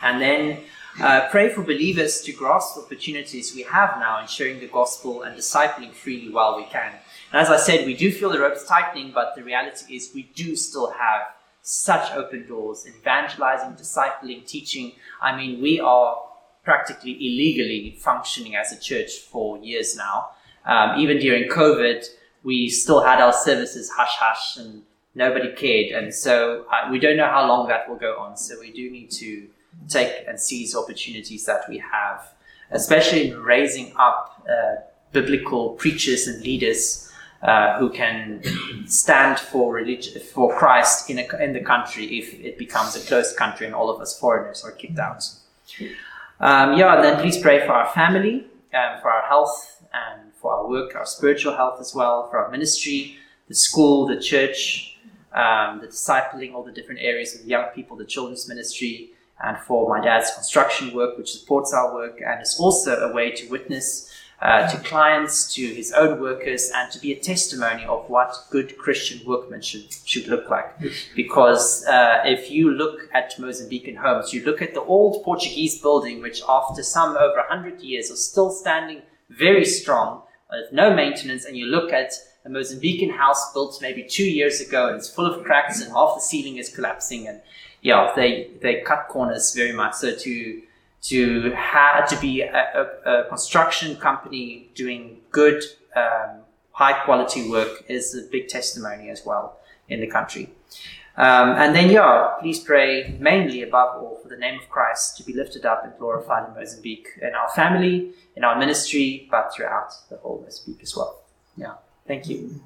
And then uh, pray for believers to grasp the opportunities we have now in sharing the gospel and discipling freely while we can. And as I said, we do feel the ropes tightening, but the reality is we do still have such open doors evangelizing, discipling, teaching. I mean, we are practically illegally functioning as a church for years now. Um, even during COVID, we still had our services hush hush and nobody cared. And so uh, we don't know how long that will go on. So we do need to take and seize opportunities that we have, especially in raising up uh, biblical preachers and leaders uh, who can stand for religion, for Christ in, a, in the country if it becomes a closed country and all of us foreigners are kicked out. Um, yeah, and then please pray for our family, um, for our health, and for our work, our spiritual health as well, for our ministry, the school, the church, um, the discipling, all the different areas of young people, the children's ministry, and for my dad's construction work, which supports our work and is also a way to witness uh, to clients, to his own workers, and to be a testimony of what good Christian workmanship should look like. Because uh, if you look at Mozambican homes, you look at the old Portuguese building, which after some over 100 years are still standing very strong, with no maintenance, and you look at a Mozambican house built maybe two years ago and it's full of cracks and half the ceiling is collapsing and yeah, they, they cut corners very much. So to to have to be a, a, a construction company doing good, um, high quality work is a big testimony as well in the country. Um, and then, yeah, please pray mainly above all for the name of Christ to be lifted up and glorified in Mozambique, in our family, in our ministry, but throughout the whole Mozambique as well. Yeah, thank you.